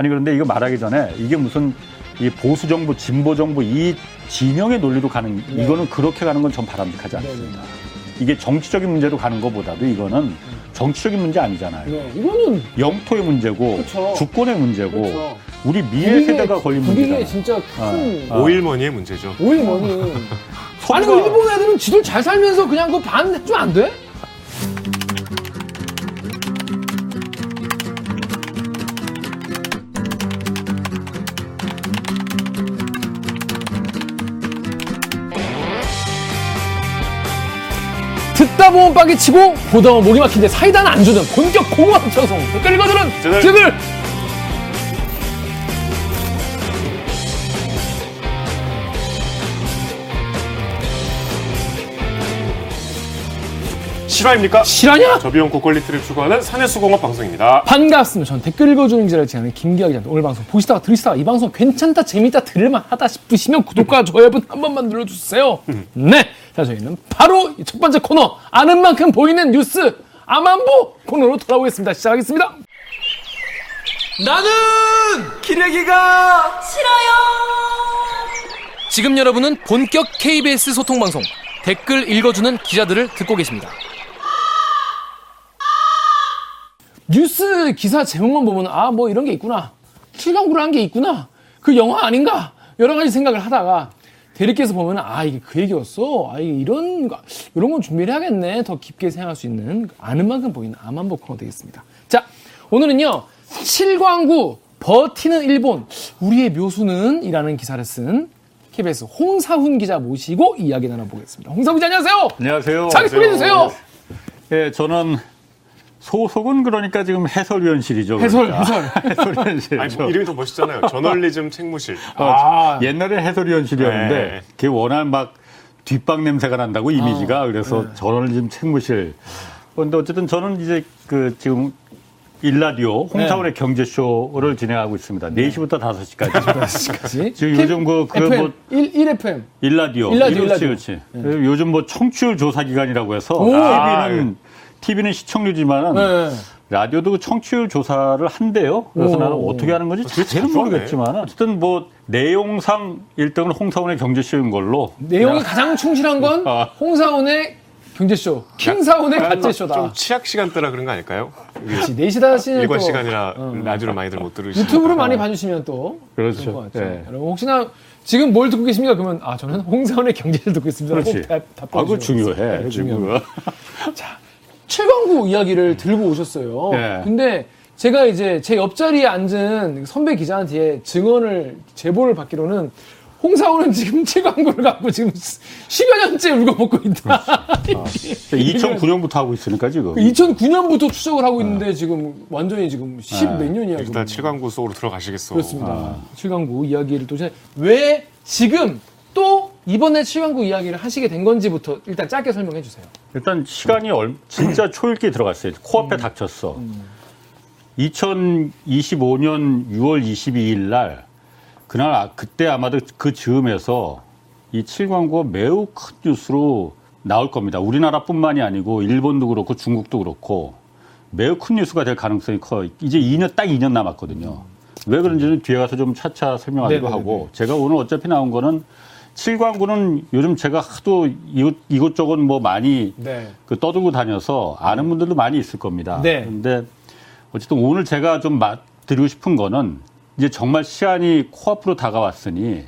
아니 그런데 이거 말하기 전에 이게 무슨 이 보수 정부, 진보 정부 이 진영의 논리로 가는 네. 이거는 그렇게 가는 건 전 바람직하지 않습니다. 이게 정치적인 문제로 가는 것보다도 이거는 정치적인 문제 아니잖아요. 네, 이거는 영토의 문제고 그쵸. 주권의 문제고 그렇죠. 우리 미래 세대가 걸린 국익에 문제잖아요. 진짜 큰 아. 오일머니의 문제죠. 오일머니. 아니 그 일본 애들은 지들 잘 살면서 그냥 그거 반 해주면 안 돼? 보면 빠개 치고 보다 보면 목이 막힌데 사이다는 안 주는 본격 공허한 방송. 댓글 읽어주는 실화입니까? 실화냐? 저비용 고퀄리티를 추구하는 산해수공업 방송입니다. 반갑습니다. 전 댓글 읽어주는 기자를 진행하는 김기학입니다 오늘 방송 보시다가 들으시다가 이 방송 괜찮다, 재밌다, 들을만하다 싶으시면 구독과 좋아요 버튼 한 번만 눌러주세요. 네. 자, 저희는 바로 이첫 번째 코너, 아는 만큼 보이는 뉴스, 아만보 코너로 돌아오겠습니다. 시작하겠습니다. 나는 기레기가 싫어요. 지금 여러분은 본격 KBS 소통 방송 댓글 읽어주는 기자들을 듣고 계십니다. 뉴스 기사 제목만 보면 아 뭐 이런 게 있구나. 칠강구라는 게 있구나. 그 영화 아닌가? 여러 가지 생각을 하다가 대리께서 보면 아 이게 그 얘기였어? 아 이게 이런 거 이런 건 준비를 해야겠네. 더 깊게 생각할 수 있는 아는 만큼 보이는 아만보 코너 되겠습니다. 자 오늘은요 칠광구 버티는 일본. 우리의 묘수는 이라는 기사를 쓴 KBS 홍사훈 기자 모시고 이야기 나눠보겠습니다. 홍사훈 기자 안녕하세요. 안녕하세요. 자기 소개해 주세요. 예, 저는 소속은 그러니까 지금 해설위원실이죠. 해설 그러니까. 해설 해설위원실. 아니, 뭐 이름이 더 멋있잖아요. 저널리즘 책무실. 아. 옛날에 해설위원실이었는데 네. 그게 워낙 막 뒷방 냄새가 난다고 이미지가 그래서 네. 저널리즘 책무실. 그런데 어쨌든 저는 이제 그 지금 일라디오 홍사원의 네. 경제쇼를 진행하고 있습니다. 4시부터 5시까지. 지금 요즘 그, 그 FM, 뭐 1, 1FM. 일라디오. 일라디오, 그렇지, 일라디오. 그렇지. 그리고 요즘 뭐 청취율 조사 기간이라고 해서 오. TV는 TV는 시청률이지만은 네. 라디오도 그 청취율 조사를 한대요. 그래서 오. 나는 어떻게 하는 건지 하네. 모르겠지만 어쨌든 뭐 내용상 1등은 홍사원의 경제쇼인 걸로 내용이 가장 충실한 건 아. 홍사원의 경제쇼, 킹사원의 가짜쇼다. 좀 치약 시간대라 그런 거 아닐까요? 그렇지. 4시, 5시는 일관 또 시간이라 라디오를 많이들 못 들으시고. 유튜브로 많이 봐주시면 또 그렇죠. 좋을 것 같죠. 예. 여러분 혹시나 지금 뭘 듣고 계십니까? 그러면 아 저는 홍사원의 경제를 듣고 있습니다. 그렇지. 꼭 답- 답변 아, 그거 주시면 중요해. 네, 지금. 중요합니 다. 칠광구 이야기를 들고 오셨어요. 예. 근데 제가 이제 제 옆자리에 앉은 선배 기자한테 증언을 제보를 받기로는 홍사원은 지금 칠광구를 갖고 지금 10여 년째 울고먹고 있다. 2009년부터 하고 있으니까 지금. 2009년부터 추적을 하고 있는데 지금 완전히 지금 10몇 년이야. 일단 그러면. 칠광구 속으로 들어가시겠어. 그렇습니다. 칠강구 이야기를 또 제- 왜 지금 또 이번에 칠강구 이야기를 하시게 된 건지부터 일단 짧게 설명해 주세요. 일단 시간이 얼- 진짜 초읽기 들어갔어요. 코앞에 닥쳤어. 2025년 6월 22일 날 그날 아- 그때 아마도 그 즈음에서 이 칠광구가 매우 큰 뉴스로 나올 겁니다. 우리나라뿐만이 아니고 일본도 그렇고 중국도 그렇고 매우 큰 뉴스가 될 가능성이 커. 이제 2년 딱 2년 남았거든요. 왜 그런지는 뒤에 가서 좀 차차 설명하기도 네네네네. 하고 제가 오늘 어차피 나온 거는 칠광구는 요즘 제가 하도 이곳, 이곳저곳 뭐 많이 네. 그 떠들고 다녀서 아는 분들도 많이 있을 겁니다. 네. 그런데 어쨌든 오늘 제가 좀 마- 드리고 싶은 거는 이제 정말 시간이 코앞으로 다가왔으니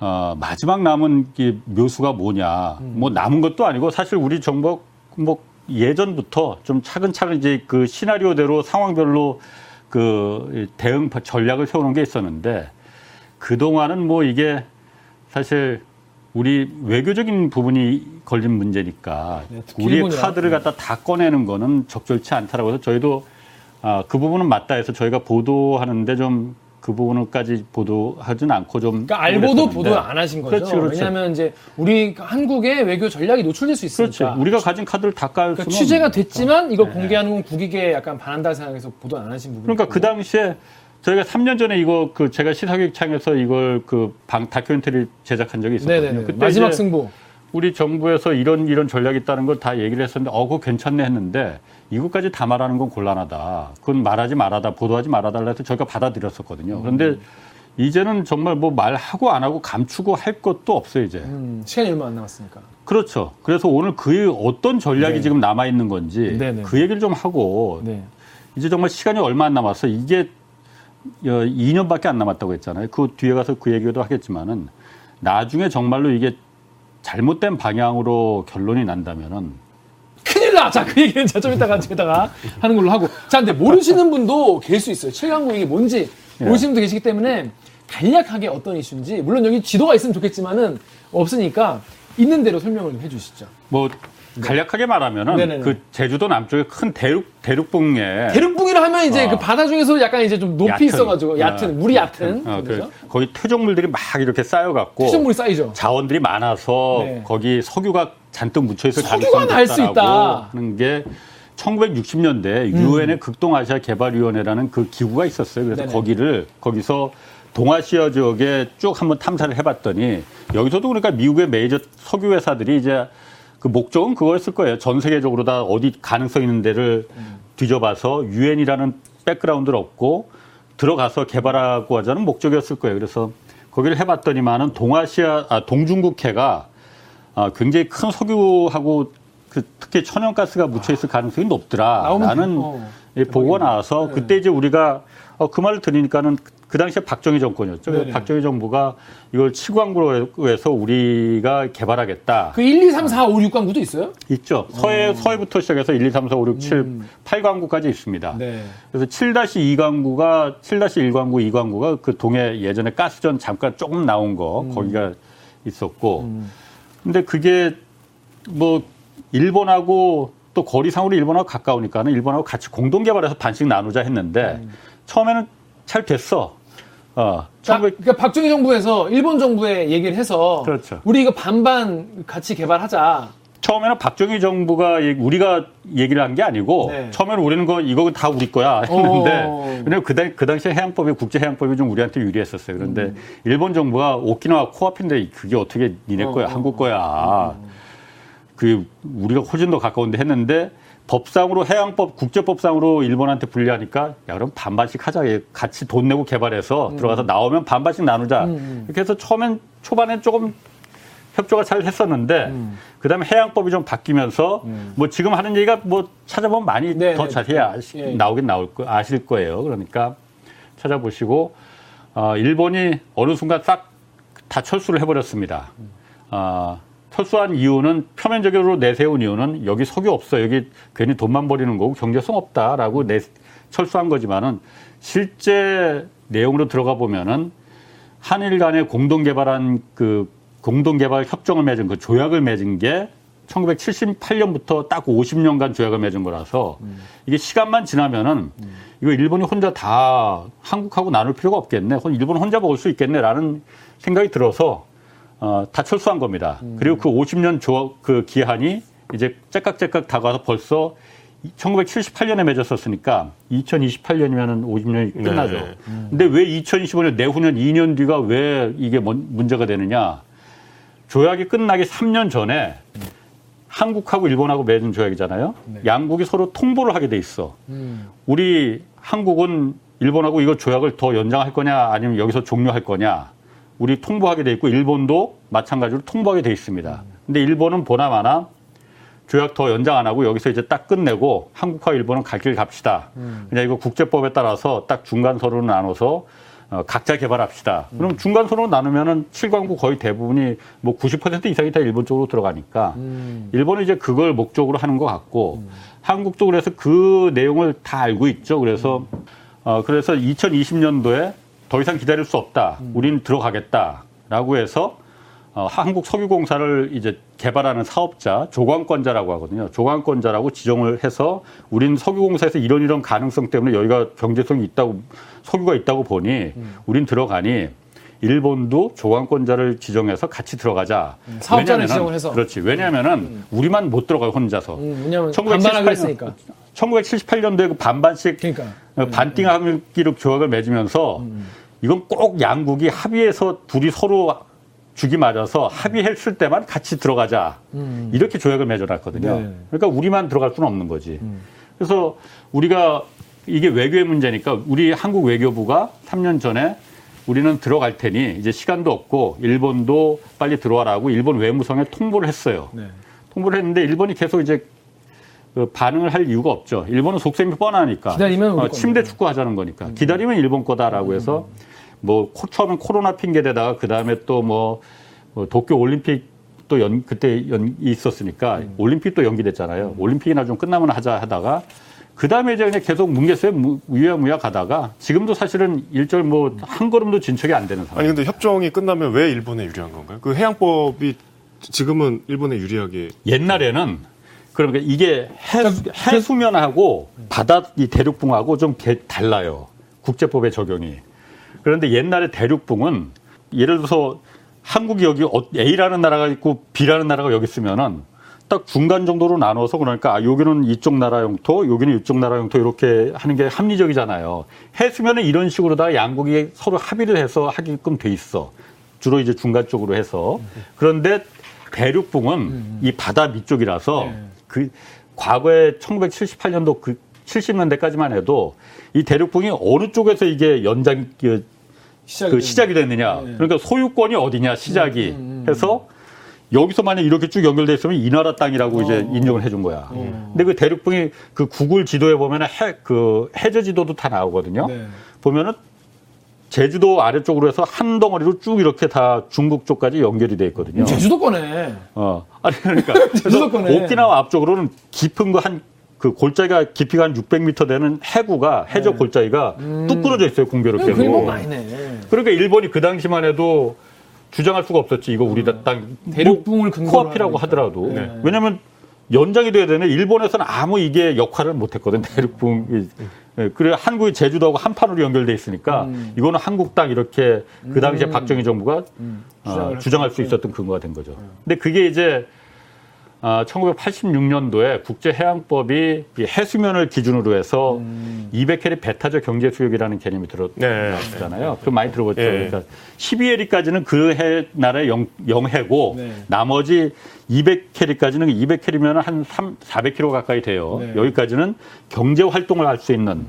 어, 마지막 남은 이 묘수가 뭐냐. 음. 뭐 남은 것도 아니고 사실 우리 정부 뭐 예전부터 좀 차근차근 이제 그 시나리오대로 상황별로 그 대응 전략을 세우는 게 있었는데 그동안은 뭐 이게 사실 우리 외교적인 부분이 걸린 문제니까 네, 우리의. 카드를 갖다 다 꺼내는 거는 적절치 않다라고 해서 저희도 아, 그 부분은 맞다 해서 저희가 보도하는데 좀 그 부분을까지 보도하진 않고 좀 그러니까 알고도. 보도 안 하신 거죠. 그렇지, 그렇지. 왜냐하면 이제 우리 한국의 외교 전략이 노출될 수 있으니까. 그렇지. 우리가 가진 카드를 다 깔 그러니까 취재가 됐지만 이걸 공개하는 건 국익에 약간 반한다 생각해서 보도 안 하신 부분. 그러니까 그 당시에 저희가 3년 전에 이거 그 제가 시사교육청에서 이걸 그 방 다큐멘터리 제작한 적이 있었거든요. 네네네. 그때 마지막 승부. 우리 정부에서 이런 이런 전략이 있다는 걸 다 얘기를 했었는데 어 그거 괜찮네 했는데 이것까지 다 말하는 건 곤란하다. 그건 말하지 말아다, 보도하지 말아달라 해서 저희가 받아들였었거든요. 그런데 이제는 정말 뭐 말하고 안 하고 감추고 할 것도 없어요, 이제. 음, 시간이 얼마 안 남았으니까. 그렇죠. 그래서 오늘 그 어떤 전략이 네. 지금 남아 있는 건지 네, 네. 그 얘기를 좀 하고 네. 이제 정말 시간이 얼마 안 남았어. 이게 어, 2년밖에 안 남았다고 했잖아요. 그 뒤에 가서 그 얘기도 하겠지만은 나중에 정말로 이게 잘못된 방향으로 결론이 난다면은 큰일 나! 자, 그 얘기는 자, 좀 이따가, 좀 이따가 하는 걸로 하고. 자, 근데 모르시는 분도 계실 수 있어요. 7강국 이게 뭔지 예. 모르시는 분도 계시기 때문에 간략하게 어떤 이슈인지, 물론 여기 지도가 있으면 좋겠지만은 없으니까 있는 대로 설명을 좀 해주시죠. 뭐 간략하게 말하면은 네네네. 그 제주도 남쪽에 큰 대륙 대륙봉에 대륙붕이라 하면 이제 어. 그 바다 중에서 약간 이제 좀 높이 얕은, 있어가지고 얕은, 어, 물이 얕은. 어, 그? 거기 퇴적물들이 막 이렇게 쌓여갖고 수정물이 쌓이죠. 자원들이 많아서 네. 거기 석유가 잔뜩 묻혀 있을 석유가 가능성이 날수 있다. 하는 게 1960년대 유엔의 극동아시아 개발위원회라는 그 기구가 있었어요. 그래서 네네. 거기를 거기서 동아시아 지역에 쭉 한번 탐사를 해봤더니 여기서도 그러니까 미국의 메이저 석유 회사들이 이제 그 목적은 그거였을 거예요. 전 세계적으로 다 어디 가능성 있는 데를 뒤져봐서 유엔이라는 백그라운드를 얻고 들어가서 개발하고 하자는 목적이었을 거예요. 그래서 거기를 해봤더니만은 동아시아, 아, 동중국해가 아, 굉장히 큰 석유하고 그 특히 천연가스가 묻혀 있을 가능성이 높더라라는 나오면 어, 이 보고가 나와서 네. 그때 이제 우리가 어, 그 말을 들으니까는 그 당시에 박정희 정권이었죠. 네네. 박정희 정부가 이걸 치광구로 해서 우리가 개발하겠다. 그 1, 2, 3, 4, 5, 6강구도 있어요? 있죠. 서해, 서해부터 시작해서 1, 2, 3, 4, 5, 6, 7, 8광구까지 있습니다. 음. 네. 그래서 7-2광구가 7-1광구, 2광구가 그 동해 예전에 가스전 잠깐 조금 나온 거 음. 거기가 있었고. 근데 그게 뭐 일본하고 또 거리상으로 일본하고 가까우니까는 일본하고 같이 공동 개발해서 반씩 나누자 했는데 음. 처음에는 잘 됐어. 어. 자, 1900 그러니까 박정희 정부에서 일본 정부에 얘기를 해서 그렇죠. 우리 이거 반반 같이 개발하자. 처음에는 박정희 정부가 우리가 얘기를 한 게 아니고 네. 처음에는 우리는 거 이거 다 우리 거야 했는데 어. 왜냐면 그, 당, 그 당시에 해양법이 국제 해양법이 좀 우리한테 유리했었어요. 그런데 음. 일본 정부가 오키나와 코앞인데 그게 어떻게 니네 거야 어, 한국 거야. 그 우리가 호진도 가까운데 했는데 법상으로 해양법 국제법상으로 일본한테 불리하니까 야 그럼 반반씩 하자 같이 돈 내고 개발해서 음. 들어가서 나오면 반반씩 나누자 이렇게 해서 처음엔 초반엔 조금 협조가 잘 했었는데 음. 그다음에 해양법이 좀 바뀌면서 뭐 지금 하는 얘기가 뭐 찾아보면 많이 네, 더 네, 자세히 아시, 예, 예. 나오긴 나올 거 아실 거예요. 그러니까 찾아보시고 어, 일본이 어느 순간 싹 다 철수를 해버렸습니다. 아, 철수한 이유는 표면적으로 내세운 이유는 여기 석유 없어 여기 괜히 돈만 버리는 거고 경제성 없다라고 내, 철수한 거지만은 실제 내용으로 들어가 보면은 한일 간에 공동 개발한 그 공동 개발 협정을 맺은 그 조약을 맺은 게 1978년부터 딱 50년간 조약을 맺은 거라서 이게 시간만 지나면은 이거 일본이 혼자 다 한국하고 나눌 필요가 없겠네. 일본 혼자 먹을 수 있겠네라는 생각이 들어서 어, 다 철수한 겁니다. 그리고 그 50년 조, 그 기한이 이제 째깍째깍 다가와서 벌써 1978년에 맺었었으니까 2028년이면은 50년이 끝나죠. 네. 근데 왜 2025년 내후년 2년 뒤가 왜 이게 뭔- 문제가 되느냐? 조약이 끝나기 3년 전에 한국하고 일본하고 맺은 조약이잖아요. 양국이 서로 통보를 하게 돼 있어. 음. 우리 한국은 일본하고 이거 조약을 더 연장할 거냐 아니면 여기서 종료할 거냐 우리 통보하게 돼 있고 일본도 마찬가지로 통보하게 돼 있습니다. 근데 일본은 보나마나 조약 더 연장 안 하고 여기서 이제 딱 끝내고 한국과 일본은 갈 길 갑시다. 그냥 이거 국제법에 따라서 딱 중간 서류를 나눠서 어, 각자 개발합시다. 그럼 중간 서류 나누면은 7광구 거의 대부분이 뭐 90% 이상이 다 일본 쪽으로 들어가니까 음. 일본은 이제 그걸 목적으로 하는 것 같고 한국도 그래서 그 내용을 다 알고 있죠. 그래서 어 그래서 2020년도에 더 이상 기다릴 수 없다. 우리는 들어가겠다라고 해서 어, 한국 석유공사를 이제 개발하는 사업자 조광권자라고 하거든요. 조광권자라고 지정을 해서 우리는 석유공사에서 이런 이런 가능성 때문에 여기가 경제성이 있다고 석유가 있다고 보니 우린 들어가니 일본도 조광권자를 지정해서 같이 들어가자. 사업자를 왜냐면은- 지정을 해서. 그렇지. 왜냐하면은 우리만 못 들어가요 혼자서. 음, 왜냐면 1978 반반하기로 했으니까. 1978년도에 그 반반씩 그러니까. 어, 반띵 합기록 조약을 맺으면서 음. 이건 꼭 양국이 합의해서 둘이 서로 죽이 맞아서 합의했을 때만 같이 들어가자. 이렇게 조약을 맺어놨거든요. 음. 네. 그러니까 우리만 들어갈 수는 없는 거지. 그래서 우리가 이게 외교의 문제니까 우리 한국 외교부가 3년 전에 우리는 들어갈 테니 이제 시간도 없고 일본도 빨리 들어와라고 일본 외무성에 통보를 했어요. 네. 통보를 했는데 일본이 계속 이제 그 반응을 할 이유가 없죠. 일본은 속셈이 뻔하니까. 기다리면 어. 침대 축구 하자는 거니까. 기다리면 일본 거다라고 해서 뭐 코- 처음엔 코로나 핑계대다가 그 다음에 또뭐 도쿄 올림픽 또 연, 그때 연, 있었으니까 올림픽 또 연기됐잖아요. 올림픽이나 좀 끝나면 하자 하다가 그 다음에 이제 그냥 계속 뭉개서요. 무- 유야무야 가다가 지금도 사실은 일절 뭐 한 걸음도 진척이 안 되는 상황. 아니 근데 협정이 끝나면 왜 일본에 유리한 건가요? 그 해양법이 지금은 일본에 유리하게 옛날에는 그러니까 이게 해, 수면하고 바다 이 대륙붕하고 좀 개- 달라요. 국제법의 적용이. 그런데 옛날에 대륙붕은 예를 들어서 한국이 여기 어- A라는 나라가 있고 B라는 나라가 여기 있으면은 딱 중간 정도로 나눠서 그러니까 아, 여기는 이쪽 나라 영토, 여기는 이쪽 나라 영토 이렇게 하는 게 합리적이잖아요. 해수면은 이런 식으로다가 양국이 서로 합의를 해서 하게끔 돼 있어. 주로 이제 중간 쪽으로 해서. 그런데 대륙붕은 이 바다 밑쪽이라서 그 과거에 1978년도 그 70년대까지만 해도 이 대륙붕이 어느 쪽에서 이게 연장 그 시작이 그 시작이 됐느냐. 네. 그러니까 소유권이 어디냐 시작이 음, 해서 여기서 만약 이렇게 쭉 연결돼 있으면 이 나라 땅이라고 이제 어. 인정을 해준 거야. 근데 그 대륙붕이 그 구글 지도에 보면은 해, 그 해저 지도도 다 나오거든요. 네. 보면은 제주도 아래쪽으로 해서 한 덩어리로 쭉 이렇게 다 중국 쪽까지 연결이 돼 있거든요. 제주도 거네. 어. 아니, 그러니까. 그래서 제주도권에. 오키나와 앞쪽으로는 깊은 거 한, 그 골짜기가 깊이가 한 600m 되는 해구가, 해저 골짜기가 뚝 끊어져 있어요, 공교롭게도. 네. 음. 그게 뭐 많이네. 그러니까 일본이 그 당시만 해도 주장할 수가 없었지. 이거 우리 땅. 대륙붕을 뭐 코앞이라고. 하더라도. 네. 왜냐면 연장이 돼야 되네. 일본에서는 아무 이게 역할을 못 했거든. 대륙붕. 예, 그래 한국이 제주도하고 한판으로 연결돼 있으니까 이거는 한국 땅 이렇게 그 당시에 박정희 정부가 어, 주장을 주장할 수 있었던 근거가 된 거죠. 근데 그게 이제 아, 1986년도에 국제해양법이 이 해수면을 기준으로 해서 200해리 배타적 경제 수역이라는 개념이 네. 들었잖아요. 그 많이 들어봤죠. 예. 그러니까 12해리까지는 그 해 나라의 영, 영해고 네. 나머지 200해리까지는 200해리면 한 3, 400km 가까이 돼요. 네. 여기까지는 경제 활동을 할 수 있는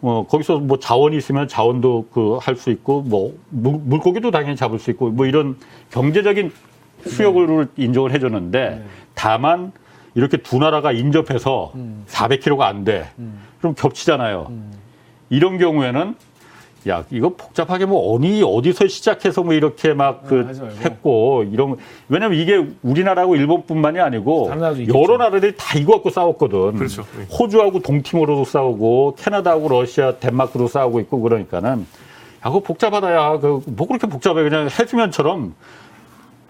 어, 거기서 뭐 자원이 있으면 자원도 그 할 수 있고 뭐 물, 물고기도 당연히 잡을 수 있고 뭐 이런 경제적인 수역을 인정을 해줬는데 다만 이렇게 두 나라가 인접해서 400km가 안 돼. 그럼 겹치잖아요. 이런 경우에는 야 이거 복잡하게 뭐 어디 어디서 시작해서 뭐 이렇게 막그 아, 하지 말고. 했고 이런 왜냐면 이게 우리나라하고 일본뿐만이 아니고. 여러 나라들이 다 이거 갖고 싸웠거든. 그렇죠. 네. 호주하고 동티모로도 싸우고 캐나다하고 러시아, 덴마크도 싸우고 있고 그러니까는 야 그거 복잡하다야. 그 뭐 그렇게 복잡해 그냥 해수면처럼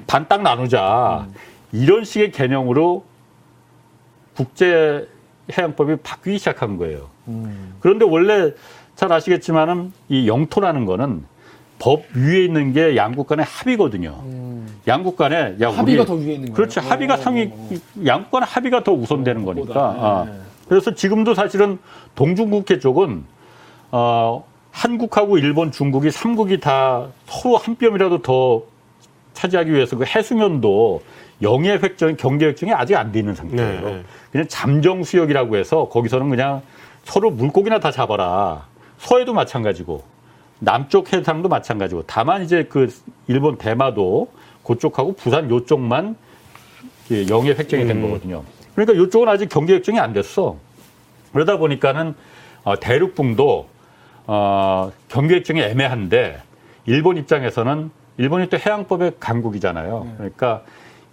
반딱 나누자. 이런 식의 개념으로 국제 해양법이 바뀌기 시작한 거예요. 그런데 원래 잘 아시겠지만은 이 영토라는 거는 법 위에 있는 게 양국 간의 합의거든요. 양국 간에 야 합의가 우리- 더 위에 있는 거예요. 그렇지 합의가 어. 상위 양국 간의 합의가 더 우선되는. 거니까. 아. 네. 그래서 지금도 사실은 동중국해 쪽은 어, 한국하고 일본, 중국이 삼국이 다 서로 한 뼘이라도 더 차지하기 위해서 그 해수면도 영해 획정, 경계 획정이 아직 안 돼 있는 상태예요. 네, 네. 그냥 잠정 수역이라고 해서 거기서는 그냥 서로 물고기나 다 잡아라. 서해도 마찬가지고 남쪽 해상도 마찬가지고 다만 이제 그 일본 대마도 그쪽하고 부산 요쪽만 예, 영해 획정이 된 거거든요. 그러니까 요쪽은 아직 경계 획정이 안 됐어. 그러다 보니까는 어, 대륙붕도 어, 경계 획정이 애매한데 일본 입장에서는 일본이 또 해양법의 강국이잖아요. 그러니까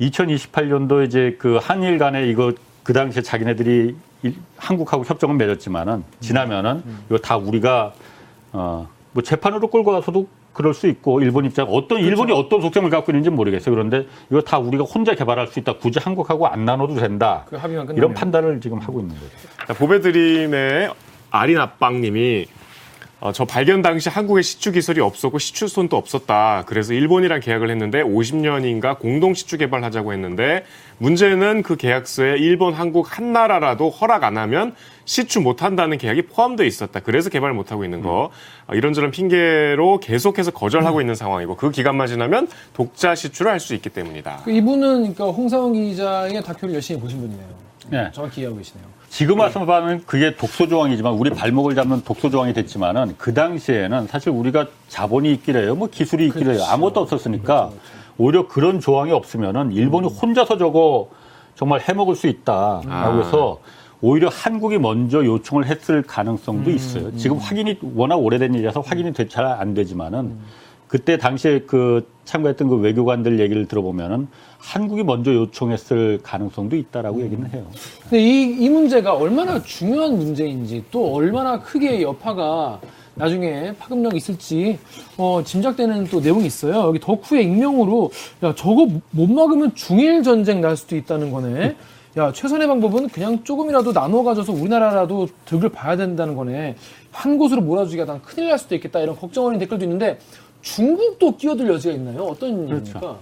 2028년도 이제 그 한일 간에 이거 그 당시에 자기네들이 일- 한국하고 협정은 맺었지만은 지나면은 이거 다 우리가 어, 뭐 재판으로 끌고 가서도 그럴 수 있고 일본 입장 어떤 일본이 어떤 속성을 갖고 있는지 는 모르겠어요. 그런데 이거 다 우리가 혼자 개발할 수 있다. 굳이 한국하고 안 나눠도 된다. 그. 이런 판단을 지금 하고 있는 거죠. 자, 보배드림의 아린 아빵님이 어, 저 발견 당시 한국에 시추 기술이 없었고 시추손도 없었다. 그래서 일본이랑 계약을 했는데 50년인가 공동 시추 개발하자고 했는데 문제는 그 계약서에 일본, 한국 한 나라라도 허락 안 하면 시추 못 한다는 계약이 포함되어 있었다. 그래서 개발 못 하고 있는 거 어, 이런저런 핑계로 계속해서 거절하고 있는 상황이고 그 기간만 지나면 독자 시추를 할 수 있기 때문이다. 그 이분은 그러니까 홍사원 기자의 다큐를 열심히 보신 분이네요. 네. 정확히 이해하고 계시네요. 지금 와서 보면 그게 독소 조항이지만 우리 발목을 잡는 독소 조항이 됐지만은 그 당시에는 사실 우리가 자본이 있기래요, 뭐 기술이 있기래요, 그렇죠. 아무것도 없었으니까 오히려 그런 조항이 없으면은 일본이 혼자서 저거 정말 해먹을 수 있다라고 아. 해서 오히려 한국이 먼저 요청을 했을 가능성도 있어요. 지금 확인이 워낙 오래된 일이라서 확인이 잘 안 되지만은 그때 당시에 그 참가했던 그 외교관들 얘기를 들어보면은 한국이 먼저 요청했을 가능성도 있다라고 얘기는 해요. 근데 이, 이 문제가 얼마나 중요한 문제인지 또 얼마나 크게 여파가 나중에 파급력이 있을지 어, 짐작되는 또 내용이 있어요. 여기 덕후의 익명으로 야 저거 못 막으면 중일 전쟁 날 수도 있다는 거네. 야 최선의 방법은 그냥 조금이라도 나눠 가져서 우리나라라도 득을 봐야 된다는 거네. 한 곳으로 몰아주기가 난 큰일 날 수도 있겠다 이런 걱정 어린 댓글도 있는데 중국도 끼어들 여지가 있나요? 어떤 일입니까?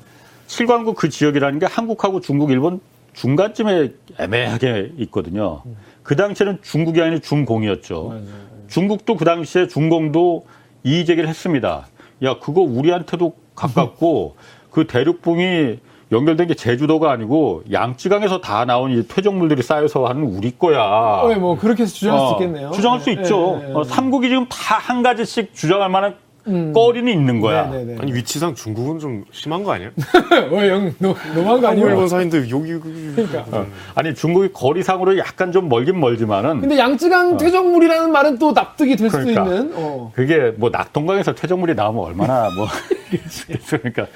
칠광구 그 지역이라는 게 한국하고 중국, 일본 중간쯤에 애매하게 있거든요. 그 당시에는 중국이 아니라 중공이었죠. 중국도 그 당시에 중공도 이의 제기를 했습니다. 야, 그거 우리한테도 가깝고 그 대륙봉이 연결된 게 제주도가 아니고 양쯔강에서 다 나온 이 퇴적물들이 쌓여서 하는 우리 거야. 어, 뭐 그렇게 해서 주장할 수 어, 있겠네요. 주장할 수 네, 있죠. 네, 네, 어, 네. 삼국이 지금 다 한 가지씩 주장할 만한 음. 거리는 있는 거야. 네, 네, 네. 아니 위치상 중국은 좀 심한 거 아니에요? 왜 영, 너, 너무한 거 아니에요? 일본 사이인데 여기 그- 그러니까. 어, 아니 중국이 거리상으로 약간 좀 멀긴 멀지만은 근데 양쯔강 퇴적물이라는 말은 또 납득이 될 그러니까. 있는. 어. 그게 뭐 낙동강에서 퇴적물이 나오면 얼마나 뭐 그러니까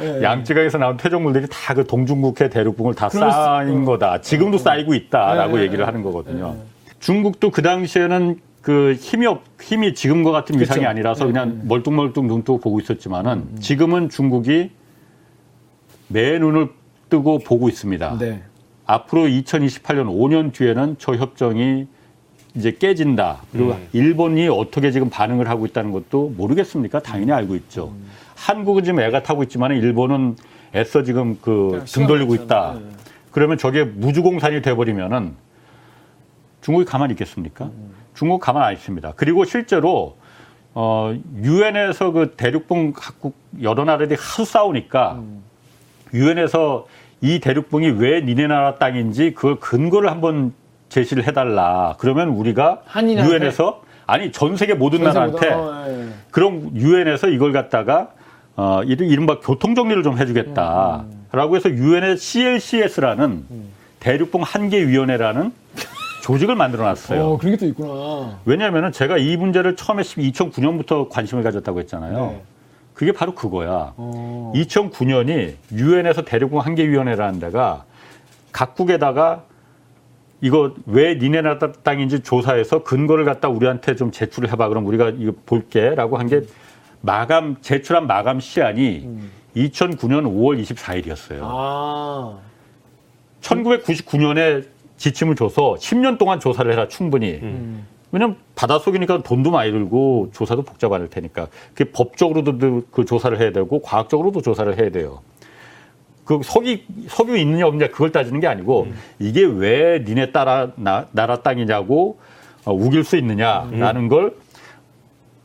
예. 양쯔강에서 나온 퇴적물들이 다 그 동중국해 대륙붕을 다 쌓인 거다. 지금도 쌓이고 있다라고 예, 얘기를 예, 하는 거거든요. 중국도 그 당시에는 그 힘이 없, 힘이 지금과 같은 위상이 그쵸. 아니라서 예, 그냥 멀뚱멀뚱 눈 뜨고 보고 있었지만은 지금은 중국이 매 눈을 뜨고 보고 있습니다. 네. 앞으로 2028년 5년 뒤에는 저 협정이 이제 깨진다. 그리고 음. 일본이 어떻게 지금 반응을 하고 있다는 것도 모르겠습니까? 당연히 알고 있죠. 한국은 지금 애가 타고 있지만 일본은 애써 지금 그 등 돌리고 있다. 네. 그러면 저게 무주공산이 돼버리면은 중국이 가만히 있겠습니까? 중국 가만 안 있습니다. 그리고 실제로 어 유엔에서 그 대륙봉 각국 여러 나라들이 하도 싸우니까 유엔에서 이 대륙봉이 왜 니네 나라 땅인지 그걸 근거를 한번 제시를 해달라. 그러면 우리가? 유엔에서 아니 전 세계 모든 나라한테 어, 예. 그럼 유엔에서 이걸 갖다가 어 이른- 이른바 교통 정리를 좀 해주겠다라고 해서 유엔의 CLCS라는 대륙봉 한계 위원회라는 조직을 만들어 놨어요. 어, 그런 게 또 있구나. 왜냐하면은 제가 이 문제를 처음에 2009년부터 관심을 가졌다고 했잖아요. 네. 그게 바로 그거야. 어. 2009년이 유엔에서 대륙공 한계위원회라는 데가 각국에다가 이거 왜 니네 나라 땅인지 조사해서 근거를 갖다 우리한테 좀 제출을 해봐. 그럼 우리가 이거 볼게라고 한 게 마감 제출한 마감 시한이 2009년 5월 24일이었어요. 아. 1999년에 지침을 줘서 10년 동안 조사를 해라 충분히. 음. 왜냐면 바닷속이니까 돈도 많이 들고 조사도 복잡할 테니까 그 법적으로도 그 조사를 해야 되고 과학적으로도 조사를 해야 돼요. 그 석유 석유 있느냐 없느냐 그걸 따지는 게 아니고 이게 왜 니네 따라 나, 나라 땅이냐고 어, 우길 수 있느냐라는 걸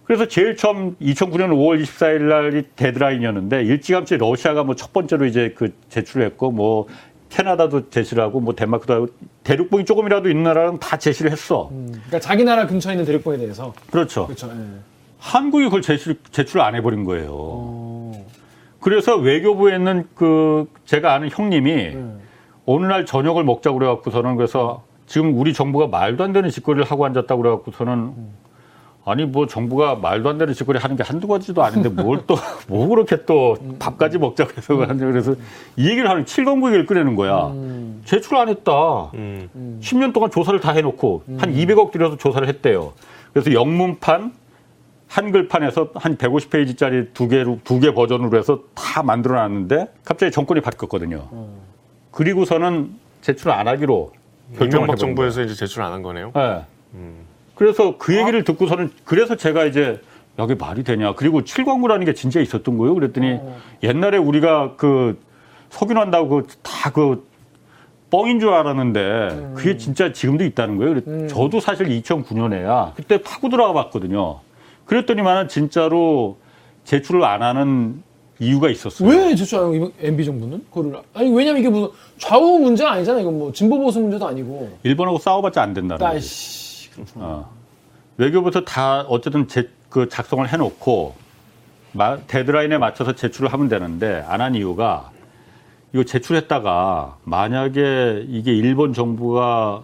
그래서 제일 처음 2009년 5월 24일 날이 데드라인이었는데 일찌감치 러시아가 뭐 첫 번째로 이제 그 제출을 했고 뭐 캐나다도 제시를 하고 뭐 덴마크도 하고 대륙봉이 조금이라도 있는 나라는 다 제시를 했어. 음. 그러니까 자기 나라 근처에 있는 대륙봉에 대해서. 그렇죠. 그렇죠. 예. 한국이 그걸 제출, 제출 안 해버린 거예요. 어. 그래서 외교부에 있는 그 제가 아는 형님이 예. 어느 날 저녁을 먹자고 그래갖고서는 그래서 지금 우리 정부가 말도 안 되는 짓거리를 하고 앉았다고 그래갖고서는 아니 뭐 정부가 말도 안 되는 짓거리 하는 게 한두 가지도 아닌데 뭘 또 뭐 그렇게 또 밥까지 먹자고 해서 하는데 그래서 이 얘기를 하는 칠검구 얘기를 꺼내는 거야. 음. 제출 안 했다. 음. 10년 동안 조사를 다 해놓고 한 200억 들여서 조사를 했대요. 그래서 영문판, 한글판에서 한 150페이지짜리 두 개로 두 개 버전으로 해서 다 만들어놨는데 갑자기 정권이 바뀌었거든요. 그리고서는 제출 안 하기로 결정을 해버린 정부에서 이제 제출 안 한 거네요. 거예요. 예. 그래서 그 얘기를 듣고서는 그래서 제가 이제 여기 말이 되냐. 그리고 칠광구라는 게 진짜 있었던 거예요. 그랬더니 옛날에 우리가 그 석유난다고 다그 뻥인 줄 알았는데 그게 진짜 지금도 있다는 거예요. 그래- 저도 사실 2009년에야 그때 파고 들어가 봤거든요. 그랬더니만은 진짜로 제출을 안 하는 이유가 있었어요. 왜 제출하는 거 MB 정부는? 그거를 아니 왜냐면 이게 무슨 좌우 문제가 아니잖아. 이건 뭐 진보 보수 문제도 아니고. 일본하고 싸워봤자 안 된다는. 아이씨. 그렇구나. 어. 외교부터 다 어쨌든 제, 그 작성을 해놓고 마- 데드라인에 맞춰서 제출을 하면 되는데 안 한 이유가 이거 제출했다가 만약에 이게 일본 정부가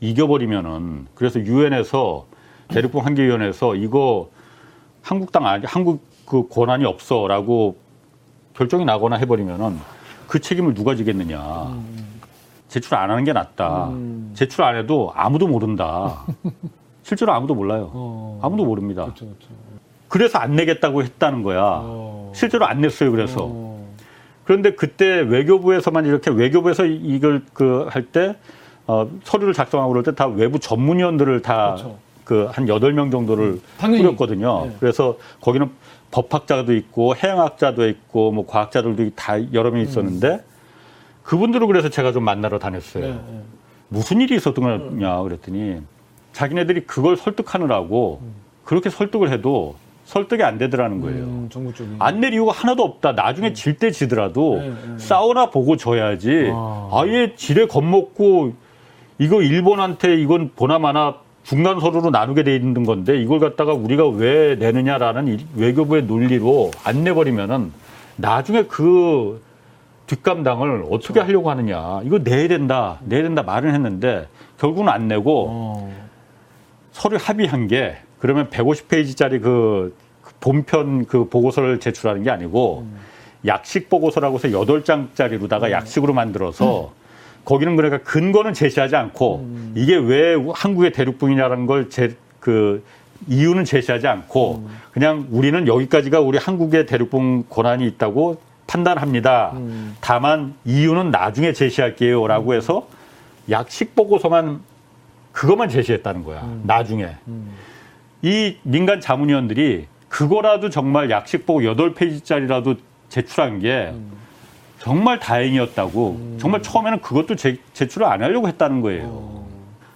이겨버리면은 그래서 유엔에서 대륙붕 한계위원회에서 이거 한국 땅 아니 한국 그 권한이 없어라고 결정이 나거나 해버리면은 그 책임을 누가 지겠느냐. 제출 안 하는 게 낫다. 제출 안 해도 아무도 모른다. 실제로 아무도 몰라요. 어. 아무도 모릅니다. 그렇죠, 그렇죠. 그래서 안 내겠다고 했다는 거야. 어. 실제로 안 냈어요. 그래서. 어. 그런데 그때 외교부에서만 이렇게 외교부에서 이걸 그 할 때 어, 서류를 작성하고 그럴 때 다 외부 전문위원들을 다 그렇죠. 그한 여덟 명 정도를 당연히. 꾸렸거든요. 네. 그래서 거기는 법학자도 있고 해양학자도 있고 뭐 과학자들도 다 여러 명 있었는데 그분들을 그래서 제가 좀 만나러 다녔어요. 네, 네. 무슨 일이 있었던 거냐 그랬더니 자기네들이 그걸 설득하느라고 그렇게 설득을 해도 설득이 안 되더라는 거예요. 음, 정부 쪽이. 안낼 이유가 하나도 없다. 나중에 질때 지더라도 네, 네. 싸우나 보고 져야지. 아. 아예 지레 겁먹고 이거 일본한테 이건 보나마나 중간 서류로 나누게 돼 있는 건데 이걸 갖다가 우리가 왜 내느냐라는 이- 외교부의 논리로 안 내버리면은 나중에 그 뒷감당을 어떻게 하려고 하느냐. 이거 내야 된다. 내야 된다 말은 했는데 결국은 안 내고 어. 서류 합의한 게 그러면 150페이지짜리 그, 그 본편 그 보고서를 제출하는 게 아니고 약식 보고서라고 해서 8장짜리로다가 약식으로 만들어서 거기는 그러니까 근거는 제시하지 않고 이게 왜 한국의 대륙붕이냐라는 걸 제 그 이유는 제시하지 않고 그냥 우리는 여기까지가 우리 한국의 대륙붕 권한이 있다고 판단합니다. 다만 이유는 나중에 제시할게요라고 해서 약식 보고서만 그것만 제시했다는 거야. 나중에. 이 민간 자문위원들이 그거라도 정말 약식 보고 8페이지짜리라도 제출한 게 정말 다행이었다고. 정말 처음에는 그것도 제, 제출을 안 하려고 했다는 거예요.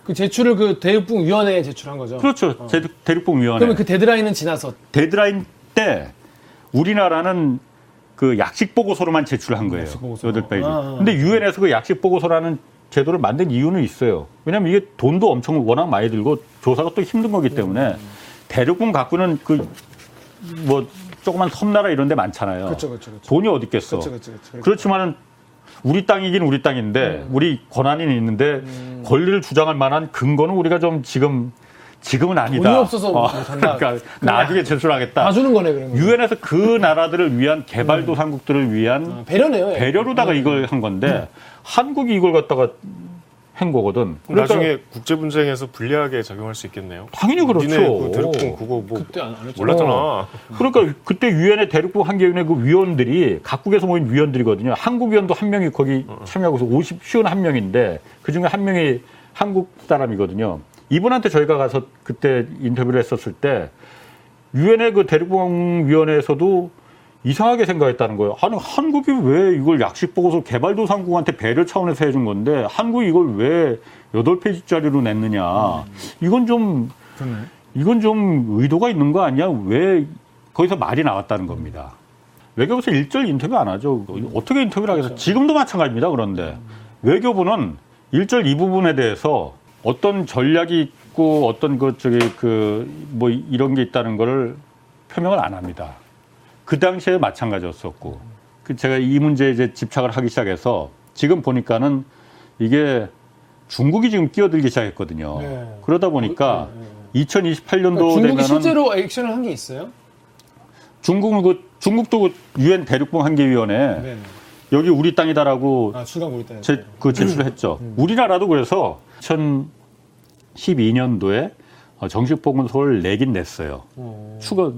그 제출을 그 대륙붕 위원회에 제출한 거죠. 그렇죠. 제- 대륙붕위원회. 그러면 그 데드라인은 지나서 데드라인 때 우리나라는 그 약식 보고서로만 제출한 거예요. 여덟 페이지. 아, 아. 근데 유엔에서 그 약식 보고서라는 제도를 만든 이유는 있어요. 왜냐하면 이게 돈도 엄청 워낙 많이 들고 조사가 또 힘든 거기 때문에 대륙군 갖고는 그 뭐 조그만 섬나라 이런 데 많잖아요. 그렇죠, 그렇죠, 그렇죠. 돈이 어디 있겠어. 그렇죠, 그렇죠, 그렇죠. 그렇지만은 우리 땅이긴 우리 땅인데 우리 권한이 있는데 권리를 주장할 만한 근거는 우리가 좀 지금 지금은 아니다. 돈이 없어서 못한다. 그러니까 나중에 제출하겠다. 다 주는 거네 그러면. 유엔에서 그 나라들을 위한 개발도상국들을 위한 아, 배려네요. 예. 배려로다가 이걸 한 건데 한국이 이걸 갖다가 한 거거든. 그러니까 나중에 국제 분쟁에서 불리하게 작용할 수 있겠네요. 당연히 그렇죠. 니네 그 대륙군 그거 뭐 그때 안. 몰랐잖아. 그러니까 그때 유엔의 대륙부 한계위원회 그 위원들이 각국에서 모인 위원들이거든요. 한국 위원도 한 명이 거기 참여하고서 50 쉬운 한 명인데 그 중에 한 명이 한국 사람이거든요. 이분한테 저희가 가서 그때 인터뷰를 했었을 때 유엔의 그 대륙부 위원회에서도 이상하게 생각했다는 거예요. 아니 한국이 왜 이걸 약식 보고서 개발도상국한테 배려 차원에서 해준 건데 한국이 이걸 왜 여덟 페이지짜리로 냈느냐. 이건 좀. 이건 좀 의도가 있는 거 아니야? 왜 거기서 말이 나왔다는 겁니다. 외교부에서 일절 인터뷰 안 하죠. 어떻게 인터뷰를 하겠어? 지금도 마찬가지입니다. 그런데 외교부는 일절 이 부분에 대해서 어떤 전략이 있고 어떤 그 저기 그 뭐 이런 게 있다는 거를 표명을 안 합니다. 그 당시에 마찬가지였었고 그 제가 이 문제에 이제 집착을 하기 시작해서 지금 보니까는 이게 중국이 지금 끼어들기 시작했거든요. 네. 그러다 보니까 2028년도 그러니까 중국이 되면은 실제로 액션을 한 게 있어요? 중국은 그 중국도 유엔 대륙봉 한계위원회 네. 여기 우리 땅이다라고 아 출강 우리 때. 제, 그 제출을 했죠. 우리나라도 그래서 2012년도에 정식 보고서를 내긴 냈어요. 어. 추가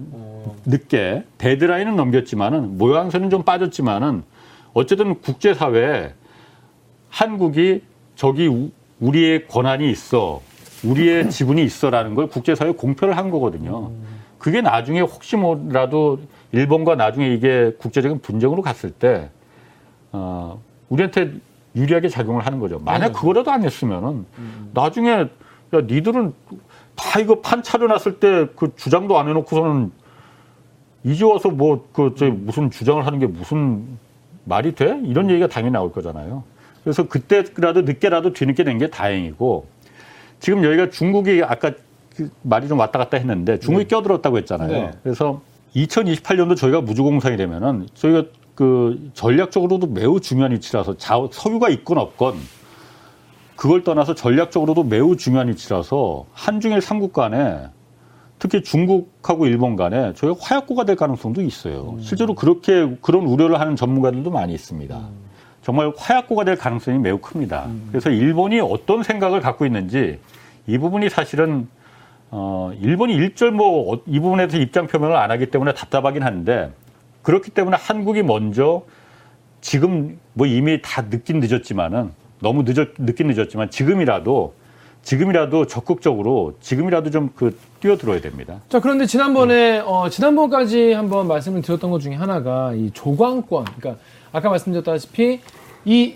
늦게 데드라인은 넘겼지만은 모양새는 좀 빠졌지만은 어쨌든 국제사회에 한국이 저기 우- 우리의 권한이 있어 우리의 지분이 있어라는 걸 국제사회에 공표를 한 거거든요. 그게 나중에 혹시 뭐라도 일본과 나중에 이게 국제적인 분쟁으로 갔을 때 어, 우리한테 유리하게 작용을 하는 거죠. 만약 네. 그거라도 안 했으면은 나중에 야 니들은 다 이거 판 차려놨을 때 그 주장도 안 해놓고서는 이제 와서 뭐 그 저 무슨 주장을 하는 게 무슨 말이 돼? 이런 얘기가 당연히 나올 거잖아요. 그래서 그때라도 늦게라도 뒤늦게 된 게 다행이고 지금 여기가 중국이 아까 그 말이 좀 왔다 갔다 했는데 중국이 껴들었다고 했잖아요. 네. 그래서 2028년도 저희가 무주공산이 되면은 저희가 그 전략적으로도 매우 중요한 위치라서 자, 석유가 있건 없건 그걸 떠나서 전략적으로도 매우 중요한 위치라서 한중일 삼국 간에 특히 중국하고 일본 간에 저희가 화약고가 될 가능성도 있어요. 실제로 그렇게 그런 우려를 하는 전문가들도 많이 있습니다. 정말 화약고가 될 가능성이 매우 큽니다. 그래서 일본이 어떤 생각을 갖고 있는지 이 부분이 사실은 어, 일본이 일절 뭐 이 부분에 대해서 입장 표명을 안 하기 때문에 답답하긴 한데 그렇기 때문에 한국이 먼저 지금 뭐 이미 다 늦긴 늦었지만은 너무 늦었, 늦긴 늦었지만 지금이라도 지금이라도 적극적으로 지금이라도 좀 그 뛰어들어야 됩니다. 자, 그런데 지난번에, 어, 지난번까지 한번 말씀을 드렸던 것 중에 하나가 이 조광권. 그러니까 아까 말씀드렸다시피 이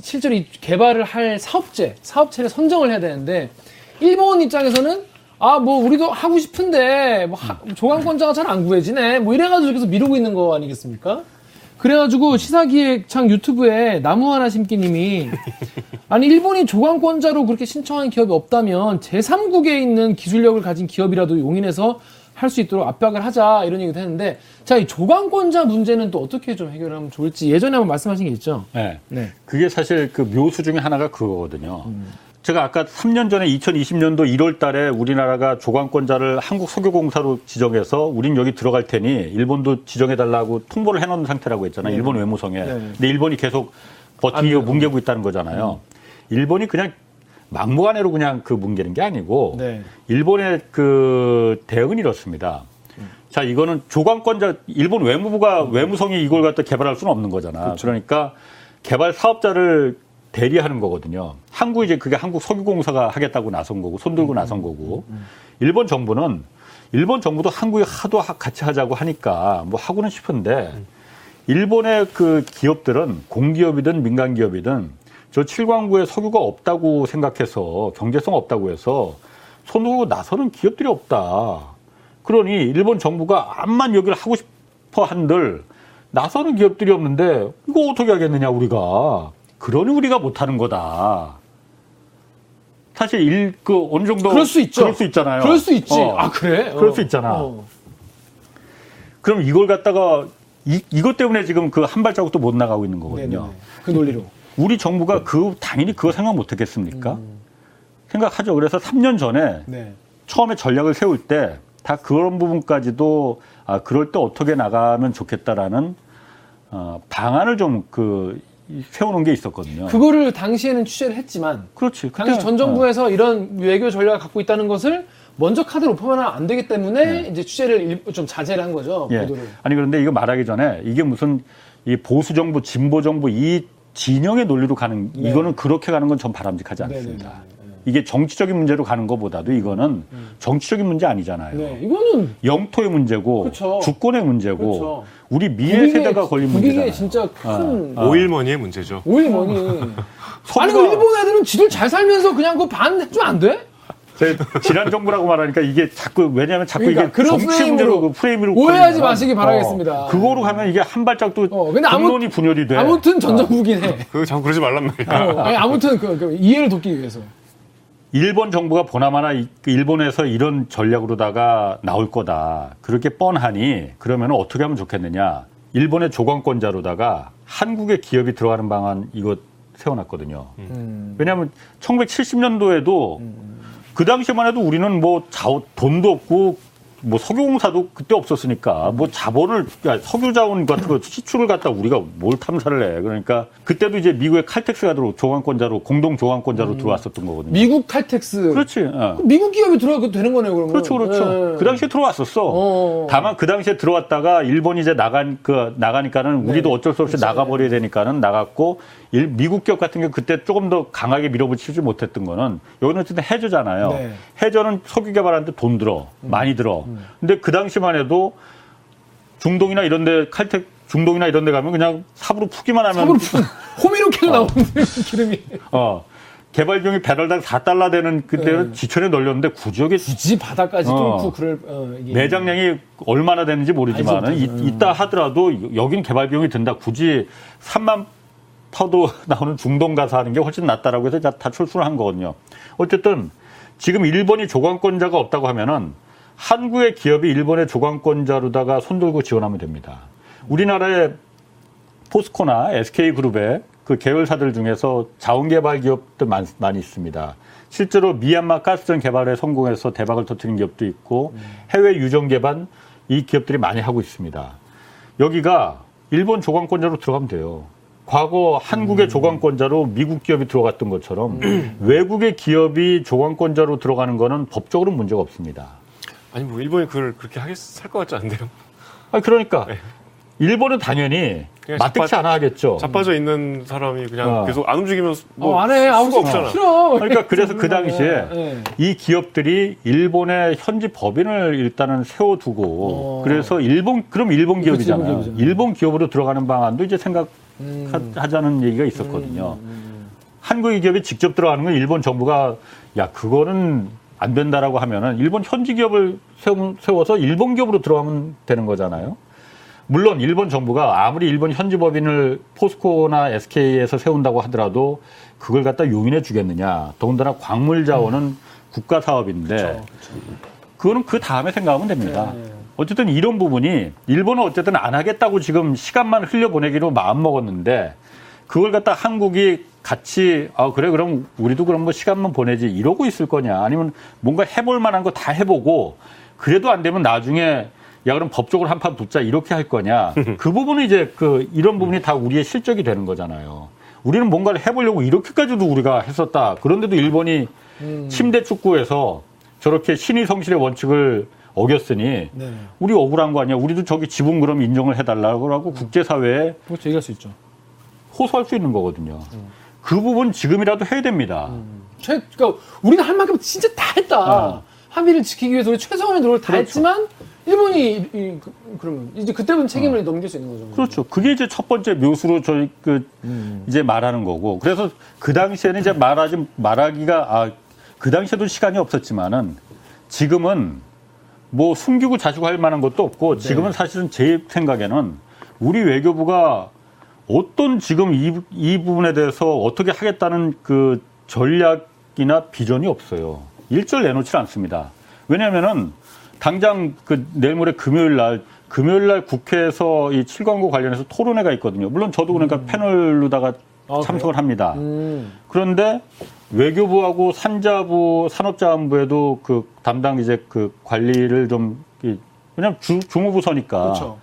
실제로 이 개발을 할 사업체, 사업체를 선정을 해야 되는데 일본 입장에서는 아, 뭐 우리도 하고 싶은데 뭐 하- 조광권자가 잘 안 구해지네. 뭐 이래가지고 계속 미루고 있는 거 아니겠습니까? 그래가지고 시사기획창 유튜브에 나무 하나 심기 님이 아니 일본이 조광권자로 그렇게 신청한 기업이 없다면 제3국에 있는 기술력을 가진 기업이라도 용인해서 할 수 있도록 압박을 하자 이런 얘기도 했는데 자 이 조광권자 문제는 또 어떻게 좀 해결하면 좋을지 예전에 한번 말씀하신 게 있죠. 네. 네. 그게 사실 그 묘수 중에 하나가 그거거든요. 제가 아까 3년 전에 2020년도 1월 달에 우리나라가 조광권자를 한국 석유공사로 지정해서 우린 여기 들어갈 테니 일본도 지정해달라고 통보를 해놓은 상태라고 했잖아요. 일본 외무성에. 네. 근데 일본이 계속 버티고 뭉개고 있다는 거잖아요. 일본이 그냥 막무가내로 그냥 그 뭉개는 게 아니고 네. 일본의 그 대응은 이렇습니다. 자, 이거는 조광권자, 일본 외무부가, 외무성이 이걸 갖다 개발할 수는 없는 거잖아. 그러니까 개발 사업자를 대리하는 거거든요. 한국 이제 그게 한국 석유공사가 하겠다고 나선 거고, 손 들고 나선 거고. 일본 정부는, 일본 정부도 한국이 하도 하- 같이 하자고 하니까 뭐 하고는 싶은데, 일본의 그 기업들은 공기업이든 민간 기업이든 저 칠광구에 석유가 없다고 생각해서 경제성 없다고 해서 손 들고 나서는 기업들이 없다. 그러니 일본 정부가 암만 여기를 하고 싶어 한들 나서는 기업들이 없는데 이거 어떻게 하겠느냐 우리가. 그러니 우리가 못하는 거다. 사실 일 그 어느 정도 그럴 수 있죠. 그럴 수 있잖아요. 그럴 수 있지. 어. 아 그래? 그럴 어. 수 있잖아. 어. 그럼 이걸 갖다가 이, 이것 때문에 지금 그 한 발자국도 못 나가고 있는. 거거든요. 그 논리로. 우리 정부가 그 당연히 그거 생각 못 했겠습니까? 생각하죠. 그래서 3년 전에 네. 처음에 전략을 세울 때 다 그런 부분까지도 아 그럴 때 어떻게 나가면 좋겠다라는 어, 방안을 좀 그 세우는 게 있었거든요. 그거를 당시에는 취재를 했지만 그렇지. 당시 그때, 전 정부에서 이런 외교 전략을 갖고 있다는 것을 먼저 카드를 오픈하면 안 되기 때문에 이제 취재를 일- 좀 자제를 한 거죠. 어. 예. 보도를. 아니 그런데 이거 말하기 전에 이게 무슨 이 보수 정부, 진보 정부 이 진영의 논리로 가는 네. 이거는 그렇게 가는 건 전 바람직하지 네네네. 않습니다. 이게 정치적인 문제로 가는 것보다도 이거는 정치적인 문제 아니잖아요. 네, 이거는 영토의 문제고 그렇죠. 주권의 문제고 그렇죠. 우리 미래 세대가 걸린 국익에 문제잖아요. 진짜 큰 아. 오일머니의 문제죠. 오일머니. 아니 그 일본 애들은 지들 잘 살면서 그냥 그거 반 해주면 안 돼? 제 지난 정부라고 말하니까 이게 자꾸 왜냐하면 자꾸 그러니까 이게 그런 정치 프레임으로 문제로 그 프레임으로 오해하지 마시기 바라겠습니다. 어, 그거로 가면 이게 한 발짝도 어, 근데 아무- 공론이 분열이 돼. 아무튼 전 정부긴 해. 그 자꾸 그러지 말란 말이야. 어, 아니, 아무튼 그, 그 이해를 돕기 위해서. 일본 정부가 보나마나 이- 그 일본에서 이런 전략으로다가 나올 거다. 그렇게 뻔하니 그러면 어떻게 하면 좋겠느냐. 일본의 조광권자로다가 한국의 기업이 들어가는 방안 이거 세워놨거든요. 음. 왜냐하면 1970년도에도 그 당시만 해도 우리는 뭐 자원, 돈도 없고 뭐 석유공사도 그때 없었으니까 뭐 자본을 야, 석유 자원 같은 거 시출을 갖다 우리가 뭘 탐사를 해 그러니까 그때도 이제 미국의 칼텍스가 들어 조강권자로 공동 조강권자로 들어왔었던 거거든요. 미국 칼텍스. 그렇지. 어. 미국 기업이 들어가도 되는 거네요, 그러면. 그렇죠, 그렇죠. 예. 그 당시에 들어왔었어. 어. 다만 그 당시에 들어왔다가 일본이 이제 나간 그 나가니까는 우리도 네. 어쩔 수 없이 그렇죠. 나가버려야 되니까는 나갔고 일, 미국 기업 같은 게 그때 조금 더 강하게 밀어붙이지 못했던 거는 여기는 어쨌든 해저잖아요. 네. 음. 해저는 석유 개발하는데 돈 들어 많이 들어. 근데 그 당시만 해도 중동이나 이런데 칼텍 중동이나 이런 데 가면 그냥 삽으로 푸기만 하면 삽으로 푸는 호미로케가 나오는 기름이. 어, 개발 비용이 배럴당 4달러 되는 그때는 네. 지천에 널렸는데 굳이 여기 굳이 바다까지 어. 뚫고 그럴 어, 매장량이 얼마나 되는지 모르지만 알지 이. 있다 하더라도 여긴 개발 비용이 든다. 굳이 3만 퍼도 나오는 중동 가서 하는 게 훨씬 낫다라고 해서 다, 다 출수를 한 거거든요. 어쨌든 지금 일본이 조강권자가 없다고 하면은 한국의 기업이 일본의 조강권자로다가 손들고 지원하면 됩니다. 우리나라의 포스코나 SK그룹의 그 계열사들 중에서 자원개발 기업도 많, 많이 있습니다. 실제로 미얀마 가스전 개발에 성공해서 대박을 터뜨린 기업도 있고 해외 유전 개발 이 기업들이 많이 하고 있습니다. 여기가 일본 조강권자로 들어가면 돼요. 과거 한국의 조강권자로 미국 기업이 들어갔던 것처럼 외국의 기업이 조강권자로 들어가는 거는 법적으로 문제가 없습니다. 아니 뭐 일본이 그걸 그렇게 하겠 할것 같지 않은데요. 아 그러니까 일본은 당연히 맞득치 자빠- 않아 하겠죠. 자빠져 있는 사람이 그냥 어. 계속 안 움직이면 뭐 어, 안 해. 아무 수가 없잖아. 싫어. 그러니까 그래서 그 당시에 네. 이 기업들이 일본의 현지 법인을 일단은 세워두고 어. 그래서 일본 그럼 일본 기업이잖아요. 일본 기업으로 들어가는 방안도 이제 음. 생각 하자는 얘기가 있었거든요. 한국의 기업이 직접 들어가는 건 일본 정부가 야 그거는 안 된다라고 하면은 일본 현지 기업을 세워서 일본 기업으로 들어가면 되는 거잖아요. 물론 일본 정부가 아무리 일본 현지 법인을 포스코나 SK에서 세운다고 하더라도 그걸 갖다 용인해 주겠느냐. 더군다나 광물 자원은 국가 사업인데 그거는 그 다음에 생각하면 됩니다. 네. 어쨌든 이런 부분이 일본은 어쨌든 안 하겠다고 지금 시간만 흘려보내기로 마음 먹었는데 그걸 갖다 한국이 같이 아 그래 그럼 우리도 그럼 뭐 시간만 보내지 이러고 있을 거냐 아니면 뭔가 해볼 만한 거 다 해보고 그래도 안 되면 나중에 야 그럼 법적으로 한판 붙자 이렇게 할 거냐 그 부분은 이제 그 이런 부분이 다 우리의 실적이 되는 거잖아요. 우리는 뭔가를 해보려고 이렇게까지도 우리가 했었다. 그런데도 일본이 침대 축구에서 저렇게 신의 성실의 원칙을 어겼으니 네. 우리 억울한 거 아니야. 우리도 저기 지분 그럼 인정을 해달라고 하고 국제사회에 그것도 얘기할 수 있죠. 호소할 수 있는 거거든요. 그 부분 지금이라도 해야 됩니다. 최, 그러니까 우리가 할 만큼 진짜 다 했다. 어. 합의를 지키기 위해서 우리 최소한의 노력을 다 그렇죠. 했지만 일본이 이, 이, 그, 그러면 이제 그때부터 책임을 넘길 수 있는 거죠. 그렇죠. 그게 이제 첫 번째 묘수로 저희 그 이제 말하는 거고. 그래서 그 당시에는 이제 말하지 말하기가 아 그 당시에도 시간이 없었지만은 지금은 뭐 숨기고 자시고 할 만한 것도 없고 지금은 사실은 제 생각에는 우리 외교부가 어떤 지금 이, 이 부분에 대해서 어떻게 하겠다는 그 전략이나 비전이 없어요. 일절 내놓지 않습니다. 왜냐하면은 당장 그 내일 모레 금요일 날 금요일 날 국회에서 이 7광고 관련해서 토론회가 있거든요. 물론 저도 그러니까 패널로다가 아, 참석을 합니다. 음. 그런데 외교부하고 산자부 산업자원부에도 그 담당 이제 그 관리를 좀 이- 왜냐면 주, 중후부서니까 그렇죠.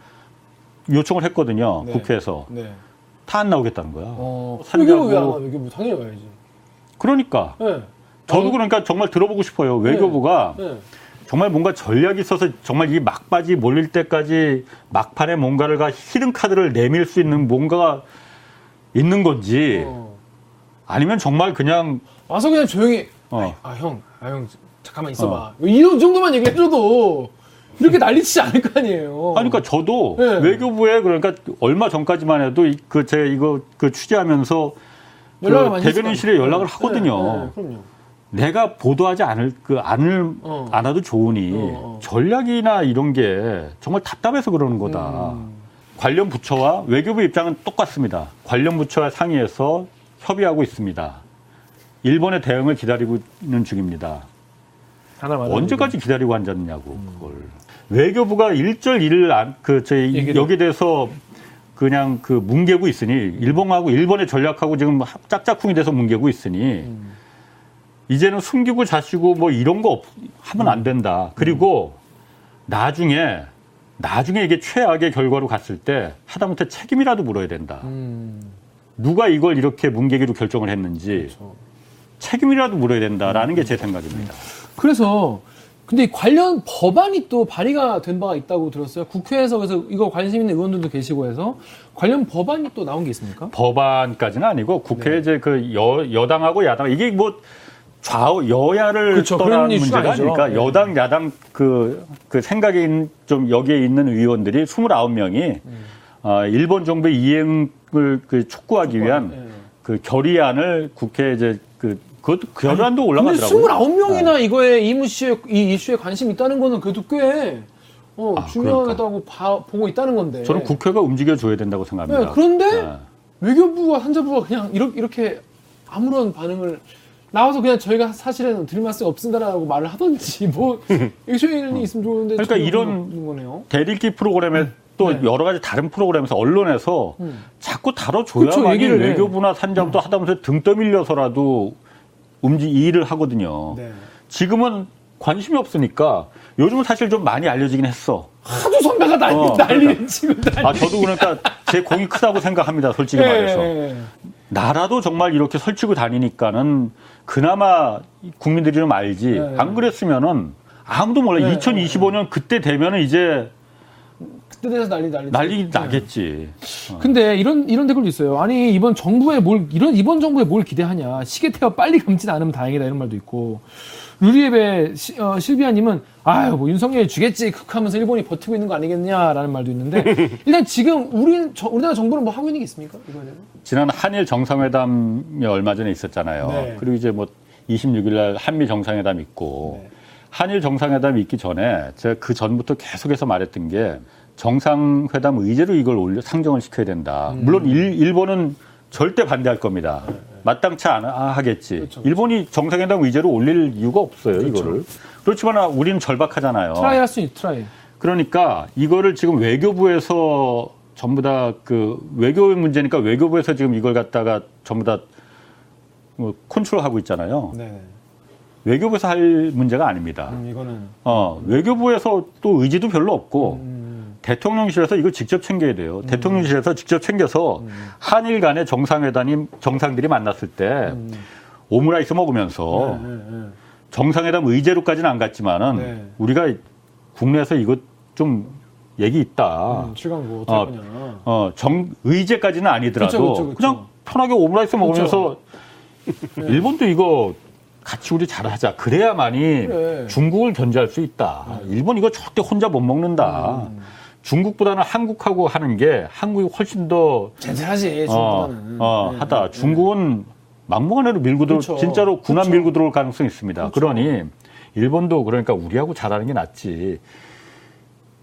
요청을 했거든요. 네. 국회에서 네. 다안 나오겠다는 거야. 어, 산자부- 외교부? 외교부 당연히 와야지. 그러니까 네. 저도 어, 그러니까 정말 들어보고 싶어요. 외교부가 네. 정말 뭔가 전략이 있어서 정말 이 막바지 몰릴 때까지 막판에 뭔가를 히든 카드를 내밀 수 있는 뭔가가 있는 건지 어. 아니면 정말 그냥 와서 그냥 조용히 어. 아 형, 아 형 잠깐만 있어봐. 이런 정도만 얘기해줘도 이렇게 난리치지 않을 거 아니에요. 아니, 그러니까 저도 네. 외교부에 그러니까 얼마 전까지만 해도 그 제 이거 그 취재하면서 그 대변인실에 연락을 아니에요. 하거든요. 네, 네. 내가 보도하지 않을 그 않을 어. 않아도 좋으니 어, 어. 전략이나 이런 게 정말 답답해서 그러는 거다. 음. 관련 부처와 외교부 입장은 똑같습니다. 관련 부처와 상의해서 협의하고 있습니다. 일본의 대응을 기다리고 있는 중입니다. 언제까지 기다리고 앉았느냐고 그걸 외교부가 일절 일을 안, 그 저희 여기에 대해서 그냥 그 뭉개고 있으니 일본하고 일본의 전략하고 지금 짝짝꿍이 돼서 뭉개고 있으니 이제는 숨기고 자시고 뭐 이런 거 없, 하면 안 된다. 그리고 나중에 나중에 이게 최악의 결과로 갔을 때 하다못해 책임이라도 물어야 된다. 음, 누가 이걸 이렇게 뭉개기로 결정을 했는지 그렇죠. 책임이라도 물어야 된다라는 게제 생각입니다. 그래서 근데 이 관련 법안이 또 발의가 된 바가 있다고 들었어요. 국회에서 그래서 이거 관심 있는 의원들도 계시고 해서 관련 법안이 또 나온 게 있습니까? 법안까지는 아니고 국회 네. 이제 그 여, 여당하고 야당 이게 뭐 좌우 여야를 그렇죠. 이슈가 문제가 아니죠. 아니니까 네. 여당 야당 그, 그 생각이 있는 좀 여기에 있는 의원들이 29명이 어, 일본 정부의 이행을 그 촉구하기 위한 예. 그 결의안을 국회에 이제 그 그것도 결의안도 올라가더라고요. 29명이나 이거에 이 이슈에, 이 이슈에 관심 있다는 거는 그래도 꽤 어, 아, 중요하다고 봐- 보고 있다는 건데. 저는 국회가 움직여 줘야 된다고 생각합니다. 네, 그런데 네. 외교부와 산자부가 그냥 이렇게, 이렇게 아무런 반응을 나와서 그냥 저희가 사실은 말씀 없습니다라고 말을 하던지 뭐 액션이 있으면 좋은데 그러니까 이런 거네요. 대리기 프로그램에 또 네. 여러 가지 다른 프로그램에서 언론에서 음. 자꾸 다뤄줘야만이. 외교부나 산자부도 하다못해 등 떠밀려서라도 움직 일을 하거든요. 네. 지금은 관심이 없으니까 요즘은 사실 좀 많이 알려지긴 했어. 하도 선배가 난리, 어, 난리 지금 난리. 아 저도 그러니까 제 공이 크다고 생각합니다. 솔직히 예, 말해서. 나라도 정말 이렇게 설치고 다니니까는 그나마 국민들이 좀 알지. 네. 안 그랬으면은 아무도 몰라. 네, 2025년 그때 되면은 이제 그때 돼서 난리 난리. 난리 나겠지. 근데 이런 이런 댓글도 있어요. 아니 이번 정부에 뭘 이런 이번 정부에 뭘 기대하냐? 시계 태워 빨리 감지 않으면 다행이다 이런 말도 있고. 루리앱의 시- 어, 실비아님은 아유 뭐 윤석열이 주겠지 극하면서 일본이 버티고 있는 거 아니겠냐라는 말도 있는데 일단 지금 우리 저- 우리나라 정부는 뭐 하고 있는 게 있습니까? 이거에 대해서? 지난 한일 정상회담이 얼마 전에 있었잖아요. 네. 그리고 이제 뭐 26일 날 한미 정상회담 있고 네. 한일 정상회담이 있기 전에 제가 그 전부터 계속해서 말했던 게 정상회담 의제로 이걸 올려 상정을 시켜야 된다. 음. 물론 일, 일본은 절대 반대할 겁니다. 마땅치 않아 하겠지. 네, 그렇죠, 그렇죠. 일본이 정상회담 의제로 올릴 이유가 없어요, 이거를. 그렇지만 우리는 절박하잖아요. try 할 수 있, try. 그러니까 이거를 지금 외교부에서 전부 다 그 외교의 문제니까 외교부에서 지금 이걸 갖다가 전부 다뭐 컨트롤하고 있잖아요. 네. 외교부에서 할 문제가 아닙니다. 이거는 어, 외교부에서 또 의지도 별로 없고 음. 대통령실에서 이거 직접 챙겨야 돼요. 대통령실에서 직접 챙겨서 한일 간의 정상회담이 정상들이 만났을 때 오므라이스 먹으면서 네, 네. 정상회담 의제로까지는 안 갔지만은 네. 우리가 국내에서 이거 좀 얘기 있다. 음, 어떻게 어. 어, 정, 의제까지는 아니더라도 그쵸, 그쵸, 그쵸. 냥 편하게 오므라이스 먹으면서 일본도 이거 같이 우리 잘하자. 그래야만이 그래. 중국을 견제할 수 있다. 일본 이거 절대 혼자 못 먹는다. 음. 중국보다는 한국하고 하는 게 한국이 훨씬 더 젠틀하지 어, 중국보다는. 어, 네. 하다. 중국은 막무가내로 밀고 들어 그렇죠. 진짜로 군함 그렇죠. 밀고 들어올 가능성이 있습니다. 그러니 일본도 그러니까 우리하고 잘하는 게 낫지.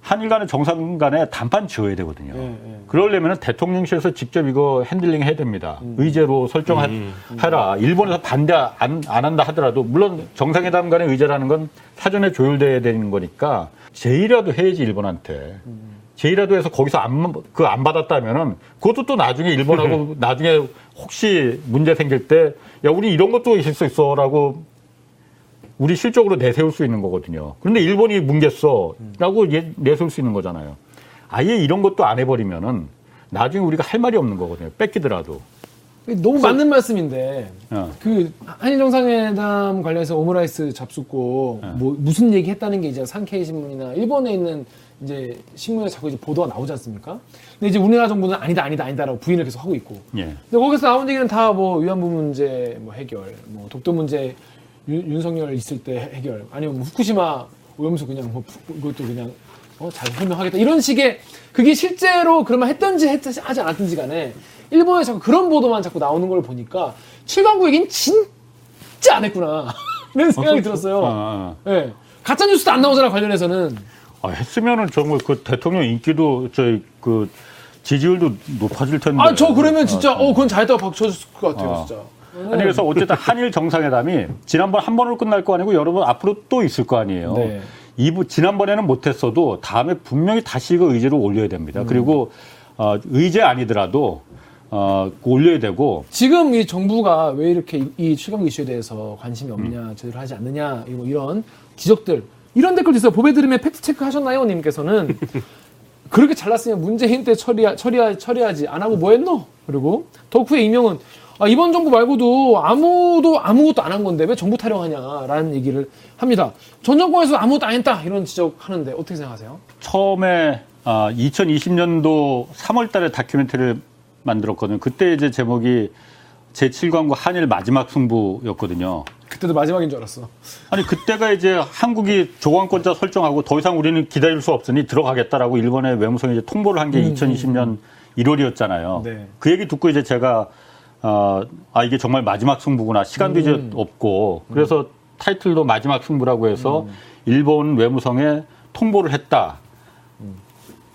한일 간의 정상 간에 담판 지어야 되거든요. 네, 네. 그러려면 대통령실에서 직접 이거 handling 해야 됩니다. 음. 의제로 설정해라. 일본에서 반대 안, 안 한다 하더라도 물론 정상회담 간의 의제라는 건 사전에 조율돼야 되는 거니까 제의라도 해야지 일본한테. 음. 제의라도 해서 거기서 안, 그 안 받았다면은 그것도 또 나중에 일본하고 나중에 혹시 문제 생길 때 야, 우리 이런 것도 있을 수 있어 라고 우리 실적으로 내세울 수 있는 거거든요. 그런데 일본이 뭉갰어 라고 예- 내세울 수 있는 거잖아요. 아예 이런 것도 안 해버리면은 나중에 우리가 할 말이 없는 거거든요. 뺏기더라도. 너무 맞는 말씀인데 어. 그 한일 정상회담 관련해서 오므라이스 잡숫고 네. 뭐 무슨 얘기 했다는 게 이제 산케이 신문이나 일본에 있는 이제 신문에 자꾸 이제 보도가 나오지 않습니까? 근데 이제 우리나라 정부는 아니다 아니다 아니다라고 부인을 계속 하고 있고. 예. 근데 거기서 나온 얘기는 다 뭐 위안부 문제 뭐 해결, 뭐 독도 문제 윤, 윤석열 있을 때 해- 해결, 아니면 뭐 후쿠시마 오염수 그냥 뭐 푸- 그것도 그냥 어, 잘 설명하겠다 이런 식의 그게 실제로 그러면 했던지 했, 하지 않았던지 간에 일본에 자꾸 그런 보도만 자꾸 나오는 걸 보니까 7강구 얘기는 진짜 안 했구나 이런 생각이 들었어요. 아, 예. 가짜 뉴스도 안 나오잖아 관련해서는. 아, 했으면은 정말 그 대통령 인기도 저희 그 지지율도 높아질 텐데. 아 저 그러면 진짜 아, 어 그건 잘했다고 박수 쳐줄 것 같아요 아. 진짜. 아니 그래서 어쨌든 한일 정상회담이 지난번 한 번으로 끝날 거 아니고 여러 번 앞으로 또 있을 거 아니에요. 네. 이부 지난번에는 못했어도 다음에 분명히 다시 이거 의제로 올려야 됩니다. 음. 그리고 어, 의제 아니더라도 어, 올려야 되고 지금 이 정부가 왜 이렇게 이- 이 칠광구 이슈에 대해서 관심이 없냐, 제대로 하지 않느냐, 뭐 이런 지적들, 이런 댓글도 있어요. 보배 들으면 팩트 체크 하셨나요? 님께서는 그렇게 잘났으면 문재인 때 처리, 처리, 처리하지. 안 하고 뭐 했노? 그리고 덕후의 이명은 아, 이번 정부 말고도 아무도 아무것도 안 한 건데 왜 정부 타령하냐라는 얘기를 합니다. 전 정권에서 아무것도 안 했다 이런 지적하는데 어떻게 생각하세요? 처음에 아, 2020년도 3월 달에 다큐멘터리를 만들었거든요. 그때 이제 제목이 제7광구 한일 마지막 승부였거든요. 그때도 마지막인 줄 알았어. 아니 그때가 이제 한국이 조건권자 설정하고 더 이상 우리는 기다릴 수 없으니 들어가겠다라고 일본의 외무성이 이제 통보를 한게 2020년 1월이었잖아요. 네. 그 얘기 듣고 이제 제가 어, 아 이게 정말 마지막 승부구나. 시간도 이제 없고. 그래서 타이틀도 마지막 승부라고 해서 일본 외무성에 통보를 했다.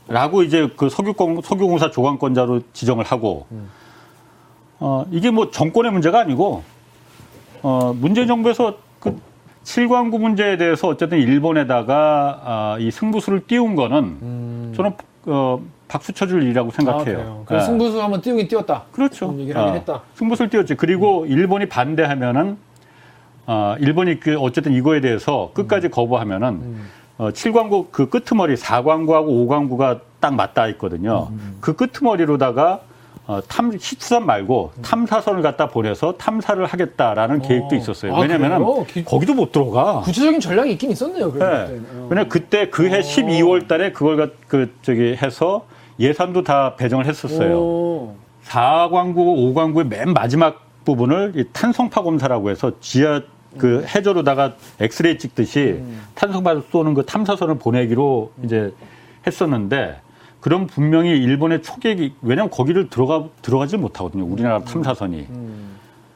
라고 이제 그 석유공, 석유공사 조강권자로 지정을 하고, 어, 이게 뭐 정권의 문제가 아니고, 어, 문재인 정부에서 그 7광구 문제에 대해서 어쨌든 일본에다가 아, 이 승부수를 띄운 거는 저는 어, 박수 쳐줄 일이라고 생각해요. 그래서 예. 승부수 한번 띄우긴 띄웠다. 그렇죠. 얘기를 하긴 어, 했다. 승부수를 띄웠지. 그리고 일본이 반대하면은 아, 일본이 그 어쨌든 이거에 대해서 끝까지 음. 거부하면은 어, 7광구 그 끄트머리 4광구하고 5광구가 딱 맞닿아 있거든요. 음. 그 끄트머리로다가 어, 탐 시추선 말고 탐사선을 갖다 보내서 탐사를 하겠다라는 계획도 있었어요. 아, 왜냐면은? 기- 거기도 못 들어가. 구체적인 전략이 있긴 있었네요. 네. 어. 왜냐 그때 그해 12월 달에 그걸 갖- 그 저기 해서 예산도 다 배정을 했었어요. 오. 4광구, 5광구의 맨 마지막 부분을 이 탄성파 검사라고 해서 지하 그 해저로다가 엑스레이 찍듯이 탄성파 쏘는 그 탐사선을 보내기로 이제 했었는데 그럼 분명히 일본의 초계기 왜냐하면 거기를 들어가 들어가지 못하거든요. 우리나라 탐사선이.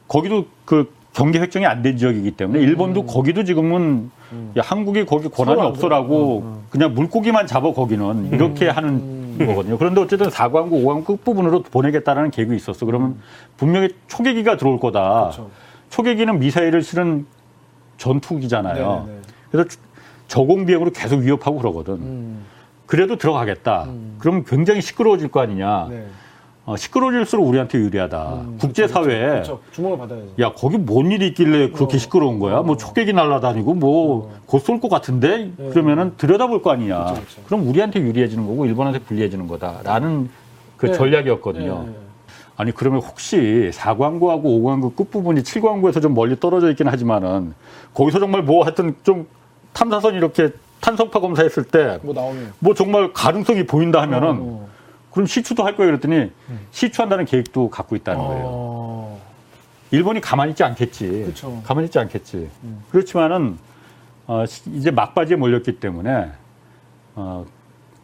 거기도 그 경계 획정이 안 된 지역이기 때문에 일본도 거기도 지금은 야, 한국이 거기 권한이 없어라고 그냥 물고기만 잡아 거기는. 이렇게 하는 거거든요. 그런데 어쨌든 4광구, 5광구 끝부분으로 보내겠다라는 계획이 있었어. 그러면 분명히 초계기가 들어올 거다. 그렇죠. 초계기는 미사일을 실은 전투기잖아요. 네네네. 그래서 저공 비행으로 계속 위협하고 그러거든. 음. 그래도 들어가겠다. 그러면 굉장히 시끄러워질 거 아니냐. 네. 어, 시끄러워질수록 우리한테 유리하다. 국제사회에 그렇죠. 주목을 받아야지. 야 거기 뭔 일이 있길래 그렇게 어. 시끄러운 거야? 뭐 초계기 날아다니고 뭐곧 쏠 것 같은데 그러면은 들여다볼 거 아니냐? 네. 그쵸, 그쵸. 그럼 우리한테 유리해지는 거고 일본한테 불리해지는 거다라는 그 네. 전략이었거든요. 네, 네. 아니 그러면 혹시 4광구하고 5광구 끝부분이 7광구에서 좀 멀리 떨어져 있긴 하지만은 거기서 정말 뭐 하여튼 좀 탐사선 이렇게 탄성파 검사했을 때뭐뭐 나오면. 정말 가능성이 보인다 하면은 어. 그럼 시추도 할 거예요 그랬더니 시추한다는 계획도 갖고 있다는 거예요. 어. 일본이 가만히 있지 않겠지. 그쵸. 가만히 있지 않겠지. 그렇지만은 어, 시- 이제 막바지에 몰렸기 때문에 어,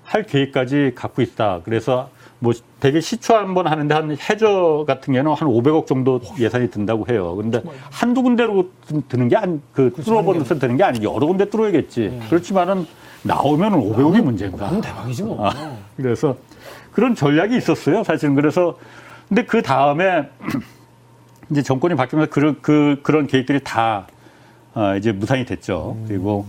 할 계획까지 갖고 있다. 그래서 뭐 되게 시추 한 번 하는데 한 해저 같은 경우는 한 500억 정도 예산이 든다고 해요. 근데 한두 군데로 드- 드는 게 아니 그 뚫어버려서 드는 게 아니고 여러 군데 뚫어야겠지. 그렇지만은 나오면 500억이 문제인가. 대박이지 뭐. 아, 그래서 그런 전략이 있었어요, 사실은. 그래서 근데 그 다음에 이제 정권이 바뀌면서 그런 그 그런 계획들이 다 어, 이제 무산이 됐죠. 그리고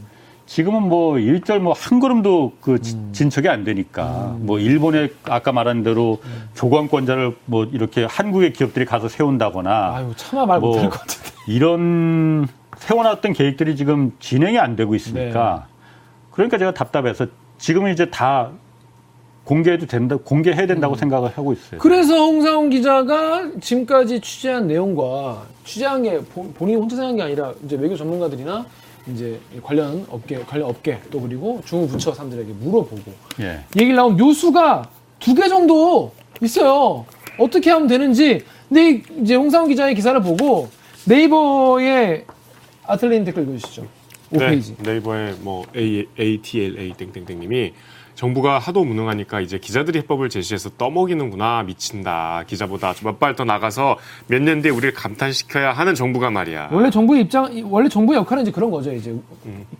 지금은 뭐 일절 뭐 한 걸음도 그 지- 진척이 안 되니까 뭐 일본의 아까 말한 대로 조광권자를 뭐 이렇게 한국의 기업들이 가서 세운다거나 아유 차마 말뭐 못할 것 같은데. 이런 세워놨던 계획들이 지금 진행이 안 되고 있으니까 네. 그러니까 제가 답답해서 지금은 이제 다 공개해도 된다, 공개해야 된다고 생각을 하고 있어요. 그래서 홍상훈 기자가 지금까지 취재한 내용과 취재한 게 본- 본인이 혼자 생각한 게 아니라 이제 외교 전문가들이나 이제 관련 업계 관련 업계 또 그리고 중국 부처 사람들에게 물어보고 예. 얘기를 나온 묘수가 두 개 정도 있어요. 어떻게 하면 되는지. 근데 이- 이제 홍상훈 기자의 기사를 보고 네이버에 아틀레인 댓글 읽어주시죠. 5페이지. 네, 네이버에 뭐 A, ATLA 땡땡땡님이 정부가 하도 무능하니까 이제 기자들이 해법을 제시해서 떠먹이는구나 미친다 기자보다 몇 발 더 나가서 몇 년 뒤에 우리를 감탄시켜야 하는 정부가 말이야. 원래 정부의 입장, 원래 정부의 역할은 이제 그런 거죠. 이제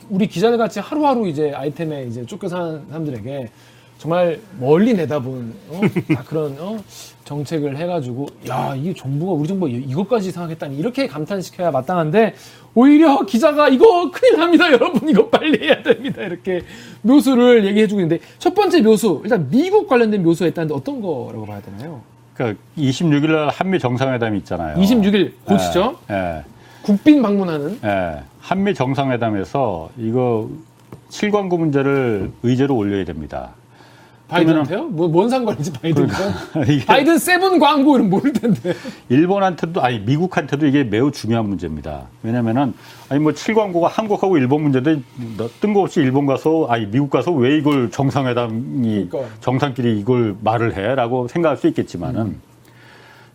우리 기자들 같이 하루하루 이제 아이템에 이제 쫓겨 사는 사람들에게 정말 멀리 내다본 어? 다 그런 어? 정책을 해가지고 야 이게 정부가 우리 정부가 이- 이것까지 생각했다니 이렇게 감탄시켜야 마땅한데 오히려 기자가 이거 큰일 납니다 여러분 이거 빨리 해야 됩니다 이렇게 묘수를 얘기해주고 있는데 첫 번째 묘수 일단 미국 관련된 묘수가 있다는데 어떤 거라고 봐야 되나요? 그러니까 26일 날 한미 정상회담이 있잖아요. 26일 곧이죠. 예, 예, 국빈 방문하는 예. 한미 정상회담에서 이거 7광구 문제를 의제로 올려야 됩니다. 바이든한테요? 뭐, 뭔 상관이지 바이든과? 이게 바이든 세븐 광고 이름 모를 텐데. 일본한테도 아니 미국한테도 이게 매우 중요한 문제입니다. 왜냐면은 아니 뭐 7광구가 한국하고 일본 문제인데 뜬금없이 일본 가서 아니 미국 가서 왜 이걸 정상회담이 그러니까. 정상끼리 이걸 말을 해라고 생각할 수 있겠지만은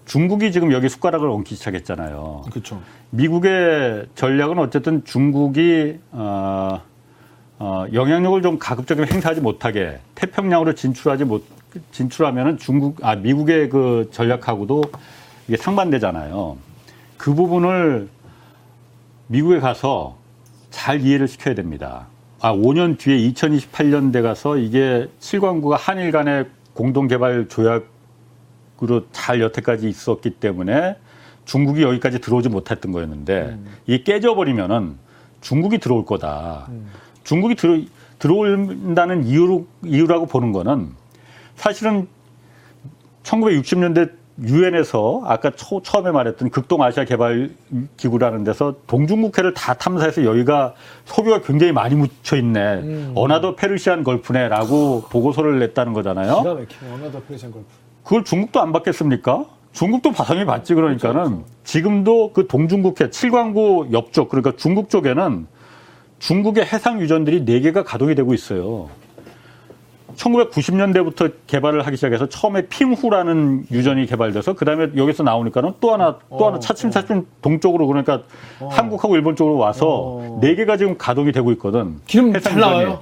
중국이 지금 여기 숟가락을 얹기 시작했잖아요. 그렇죠. 미국의 전략은 어쨌든 중국이 어, 어, 영향력을 좀 가급적이면 행사하지 못하게 태평양으로 진출하지 못 진출하면은 중국 아 미국의 그 전략하고도 이게 상반되잖아요. 그 부분을 미국에 가서 잘 이해를 시켜야 됩니다. 아 5년 뒤에 2028년대 가서 이게 7광구가 한일 간의 공동 개발 조약으로 잘 여태까지 있었기 때문에 중국이 여기까지 들어오지 못했던 거였는데 이게 깨져버리면은 중국이 들어올 거다. 중국이 들어, 들어온다는 이유로, 이유라고 보는 거는 사실은 1960년대 유엔에서 아까 초, 처음에 말했던 극동아시아 개발 기구라는 데서 동중국해를 다 탐사해서 여기가 석유가 굉장히 많이 묻혀 있네. another Persian Gulf네라고 보고서를 냈다는 거잖아요. 기가 막히네. another Persian Gulf. 그걸 중국도 안 봤겠습니까? 중국도 당연히 봤지 그러니까는 지금도 그 동중국해 칠광구 옆쪽 그러니까 중국 쪽에는 중국의 해상 유전들이 네개가 가동이 되고 있어요. 1990년대부터 개발을 하기 시작해서 처음에 핑후라는 유전이 개발돼서 그다음에 여기서 나오니까는 또 하나 또 하나 차츰차츰 동쪽으로 그러니까 한국하고 일본 쪽으로 와서 어. 네 개가 지금 가동이 되고 있거든. 기름 해상 잘 나와요? 유전이.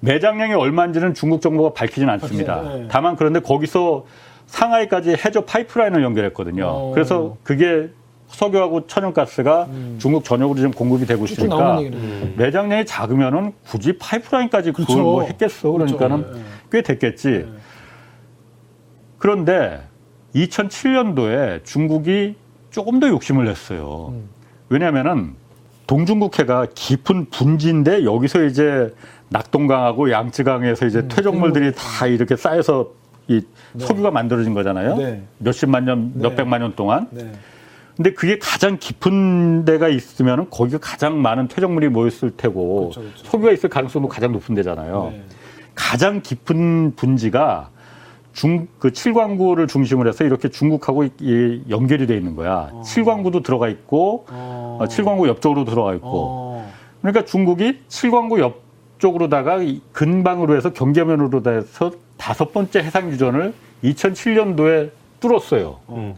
매장량이 얼마인지는 중국 정부가 밝히진 않습니다. 네. 다만 그런데 거기서 상하이까지 해저 파이프라인을 연결했거든요. 어. 그래서 그게 석유하고 천연가스가 중국 전역으로 지금 공급이 되고 있으니까 얘기네. 매장량이 작으면은 굳이 파이프라인까지 그걸 그렇죠. 뭐 했겠어. 그러니까는 그렇죠. 네. 꽤 됐겠지. 그런데 2007년도에 중국이 조금 더 욕심을 냈어요. 음. 왜냐면은 동중국해가 깊은 분지인데 여기서 이제 낙동강하고 양쯔강에서 음, 이제 퇴적물들이 다 이렇게 쌓여서 이 석유가 만들어진 거잖아요. 네. 몇십만 년, 네. 몇백만 년 동안. 네. 근데 그게 가장 깊은 데가 있으면 거기가 가장 많은 퇴적물이 모였을 테고 그렇죠, 그렇죠. 석유가 있을 가능성도 가장 높은 데잖아요. 네. 가장 깊은 분지가 중, 그 칠광구를 중심으로 해서 이렇게 중국하고 이- 이 연결이 돼 있는 거야. 칠광구도 들어가 있고, 어. 어, 칠광구 옆쪽으로 들어가 있고. 어. 그러니까 중국이 칠광구 옆쪽으로다가 이 근방으로 해서 경계면으로 해서 다섯 번째 해상 유전을 2007년도에 뚫었어요. 음.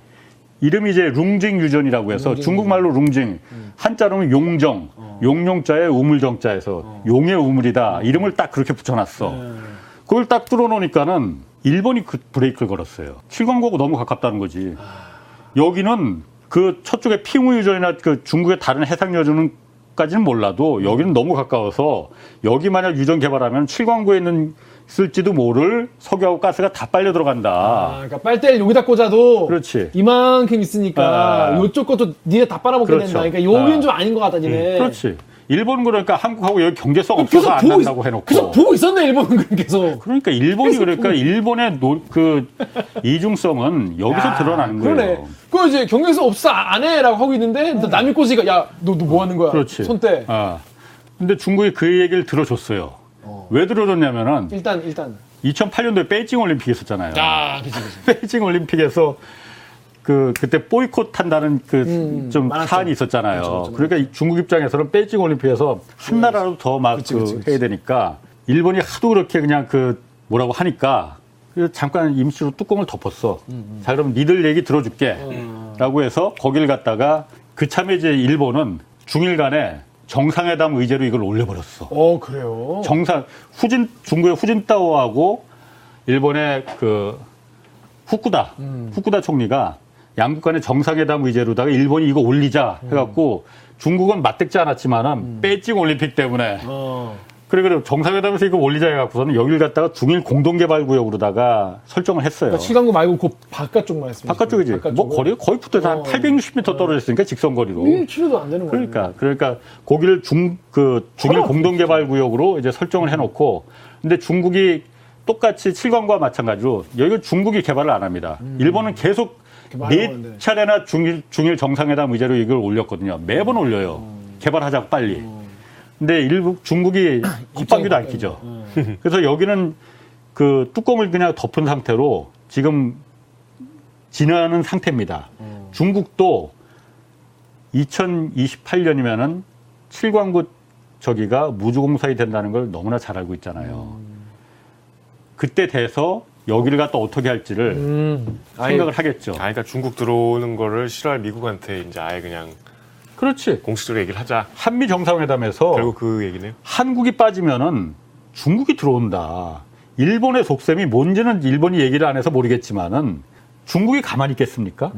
이름이 이제 룽징 유전이라고 해서 룽징 중국말로 룽징, 한자로는 용정, 용용자의 우물정자에서 용의 우물이다. 이름을 딱 그렇게 붙여놨어. 네. 그걸 딱 뚫어놓으니까는 일본이 그 브레이크를 걸었어요. 칠광구하고 너무 가깝다는 거지. 여기는 그 저쪽에 핑우 유전이나 그 중국의 다른 해상 유전까지는 몰라도 여기는 너무 가까워서 여기 만약 유전 개발하면 칠광구에 있는 쓸지도 모를 석유하고 가스가 다 빨려 아, 들어간다. 그러니까 빨대를 여기다 꽂아도 그렇지. 이만큼 있으니까 아. 요쪽 것도 니네 다 빨아먹게 그렇죠. 된다. 그러니까 여기는 아. 좀 아닌 것 같다, 니네. 그렇지. 일본은 그러니까 한국하고 여기 경계성 없어서 안 보고 있- 해놓고. 계속 보고 있었네, 일본은 계속. 그러니까 일본이 그러니까 일본의 노, 그 이중성은 여기서 야, 드러나는 거예요. 그러네. 그거 이제 경계에서 없어 안 해라고 하고 있는데 남이 꼬시가 야 너 너 뭐 하는 거야? 그렇지. 손대. 아. 근데 중국이 그 얘기를 들어줬어요. 왜 들어줬냐면은 일단 일단. 2008년도에 베이징 올림픽 있었잖아요. 그치 그치. 베이징 올림픽에서 그 그때 보이콧 한다는 그좀 음. 사안이 있었잖아요. 그렇죠, 그렇죠. 그러니까 이 중국 입장에서는 베이징 올림픽에서 한 나라로 더 막 그. 해야 되니까 일본이 하도 그렇게 그냥 그 뭐라고 하니까 그래서 잠깐 임시로 뚜껑을 덮었어. 음, 자 그럼 니들 얘기 들어줄게. 어. 라고 해서 거길 갔다가 그 참에 이제 일본은 중일 간에 정상회담 의제로 이걸 올려버렸어. 어 그래요. 정상 후진 중국의 후진타오하고 일본의 그 후쿠다 음. 후쿠다 총리가 양국 간의 정상회담 의제로다가 일본이 이거 올리자 해갖고 중국은 맞댔지 않았지만은 베이징 올림픽 때문에 어. 그래 그래 정상회담에서 이거 올리자 해갖고서는 여기를 갖다가 중일 공동개발구역으로다가 설정을 했어요. 그러니까 칠강구 말고 그 바깥쪽만 했습니다. 바깥쪽이지. 뭐 거리 거의 붙어서 한 어. 860m 떨어졌으니까 직선거리로. 1km도 안 되는 거예요. 그러니까 그러니까 거기를 중 그 중일 공동개발구역으로 이제 설정을 해놓고 근데 중국이 똑같이 칠광과 마찬가지로 여기 중국이 개발을 안 합니다. 일본은 계속 네. 차례나 중일 중일 정상회담 의제로 이걸 올렸거든요. 매번 올려요. 개발하자고 빨리. 근데 일부 중국이 콧방귀도 안 끼죠. 그래서 여기는 그 뚜껑을 그냥 덮은 상태로 지금 지나는 상태입니다. 중국도 2028년이면은 칠광구 저기가 무주공사이 된다는 걸 너무나 잘 알고 있잖아요. 그때 돼서 여기를 갖다 어떻게 할지를 음. 생각을 하겠죠. 아, 그러니까 중국 들어오는 거를 싫어할 미국한테 이제 아예 그냥 그렇지. 공식적으로 얘기를 하자. 한미 정상회담에서 결국 그 얘기네요. 한국이 빠지면은 중국이 들어온다. 일본의 속셈이 뭔지는 일본이 얘기를 안 해서 모르겠지만은 중국이 가만히 있겠습니까?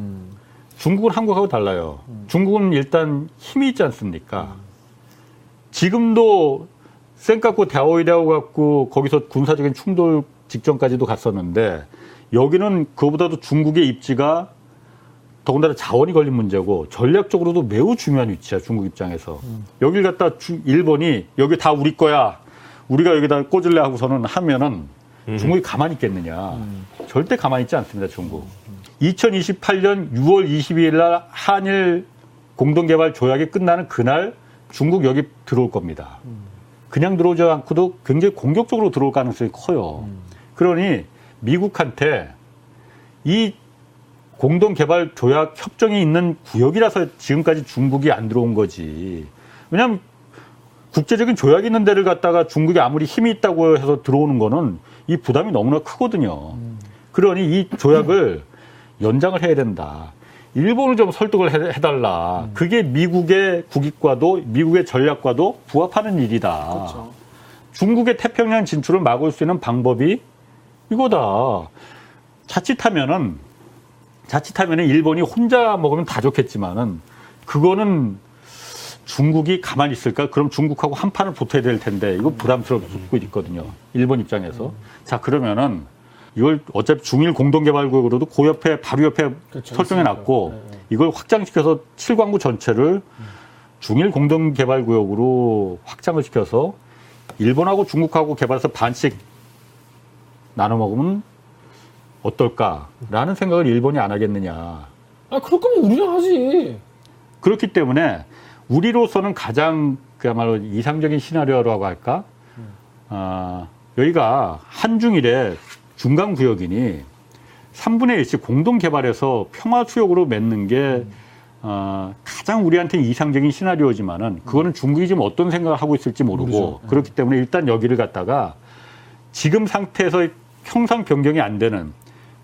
중국은 한국하고 달라요. 중국은 일단 힘이 있지 않습니까? 지금도 센갖고 대화이대하고 갖고 거기서 군사적인 충돌 직전까지도 갔었는데 여기는 그보다도 중국의 입지가 더군다나 자원이 걸린 문제고 전략적으로도 매우 중요한 위치야 중국 입장에서. 여길 갖다 주- 일본이 여기 다 우리 거야. 우리가 여기다 꽂을래 하고서는 하면은 중국이 가만히 있겠느냐. 절대 가만히 있지 않습니다 중국. 2028년 6월 22일 날 한일 공동개발 조약이 끝나는 그날 중국 여기 들어올 겁니다. 그냥 들어오지 않고도 굉장히 공격적으로 들어올 가능성이 커요. 그러니 미국한테 이 공동 개발 조약 협정이 있는 구역이라서 지금까지 중국이 안 들어온 거지. 왜냐하면 국제적인 조약이 있는 데를 갖다가 중국이 아무리 힘이 있다고 해서 들어오는 거는 이 부담이 너무나 크거든요. 그러니 이 조약을 연장을 해야 된다. 일본을 좀 설득을 해- 해달라. 그게 미국의 국익과도 미국의 전략과도 부합하는 일이다. 그렇죠. 중국의 태평양 진출을 막을 수 있는 방법이 이거다. 자칫하면은 자칫하면은 일본이 혼자 먹으면 다 좋겠지만은 그거는 중국이 가만히 있을까? 그럼 중국하고 한 판을 붙어야 될 텐데 이거 부담스럽고 있거든요. 일본 입장에서. 자 그러면은 이걸 어차피 중일 공동개발구역으로도 그 옆에 바로 옆에 그렇죠. 설정해 놨고. 네, 네. 이걸 확장시켜서 칠광구 전체를 중일 공동개발구역으로 확장을 시켜서 일본하고 중국하고 개발해서 반씩 나눠 먹으면 어떨까라는 생각을 일본이 안 하겠느냐. 아 그럴 거면 우리랑 하지. 그렇기 때문에 우리로서는 가장 그야말로 이상적인 시나리오라고 할까? 아, 여기가 한중일의 중간 구역이니 3분의 1씩 공동 개발해서 평화 수역으로 맺는 게 어, 가장 우리한테 이상적인 시나리오지만은 그거는 중국이 지금 어떤 생각을 하고 있을지 모르고 모르죠. 그렇기 때문에 일단 여기를 갖다가 지금 상태에서 형상 변경이 안 되는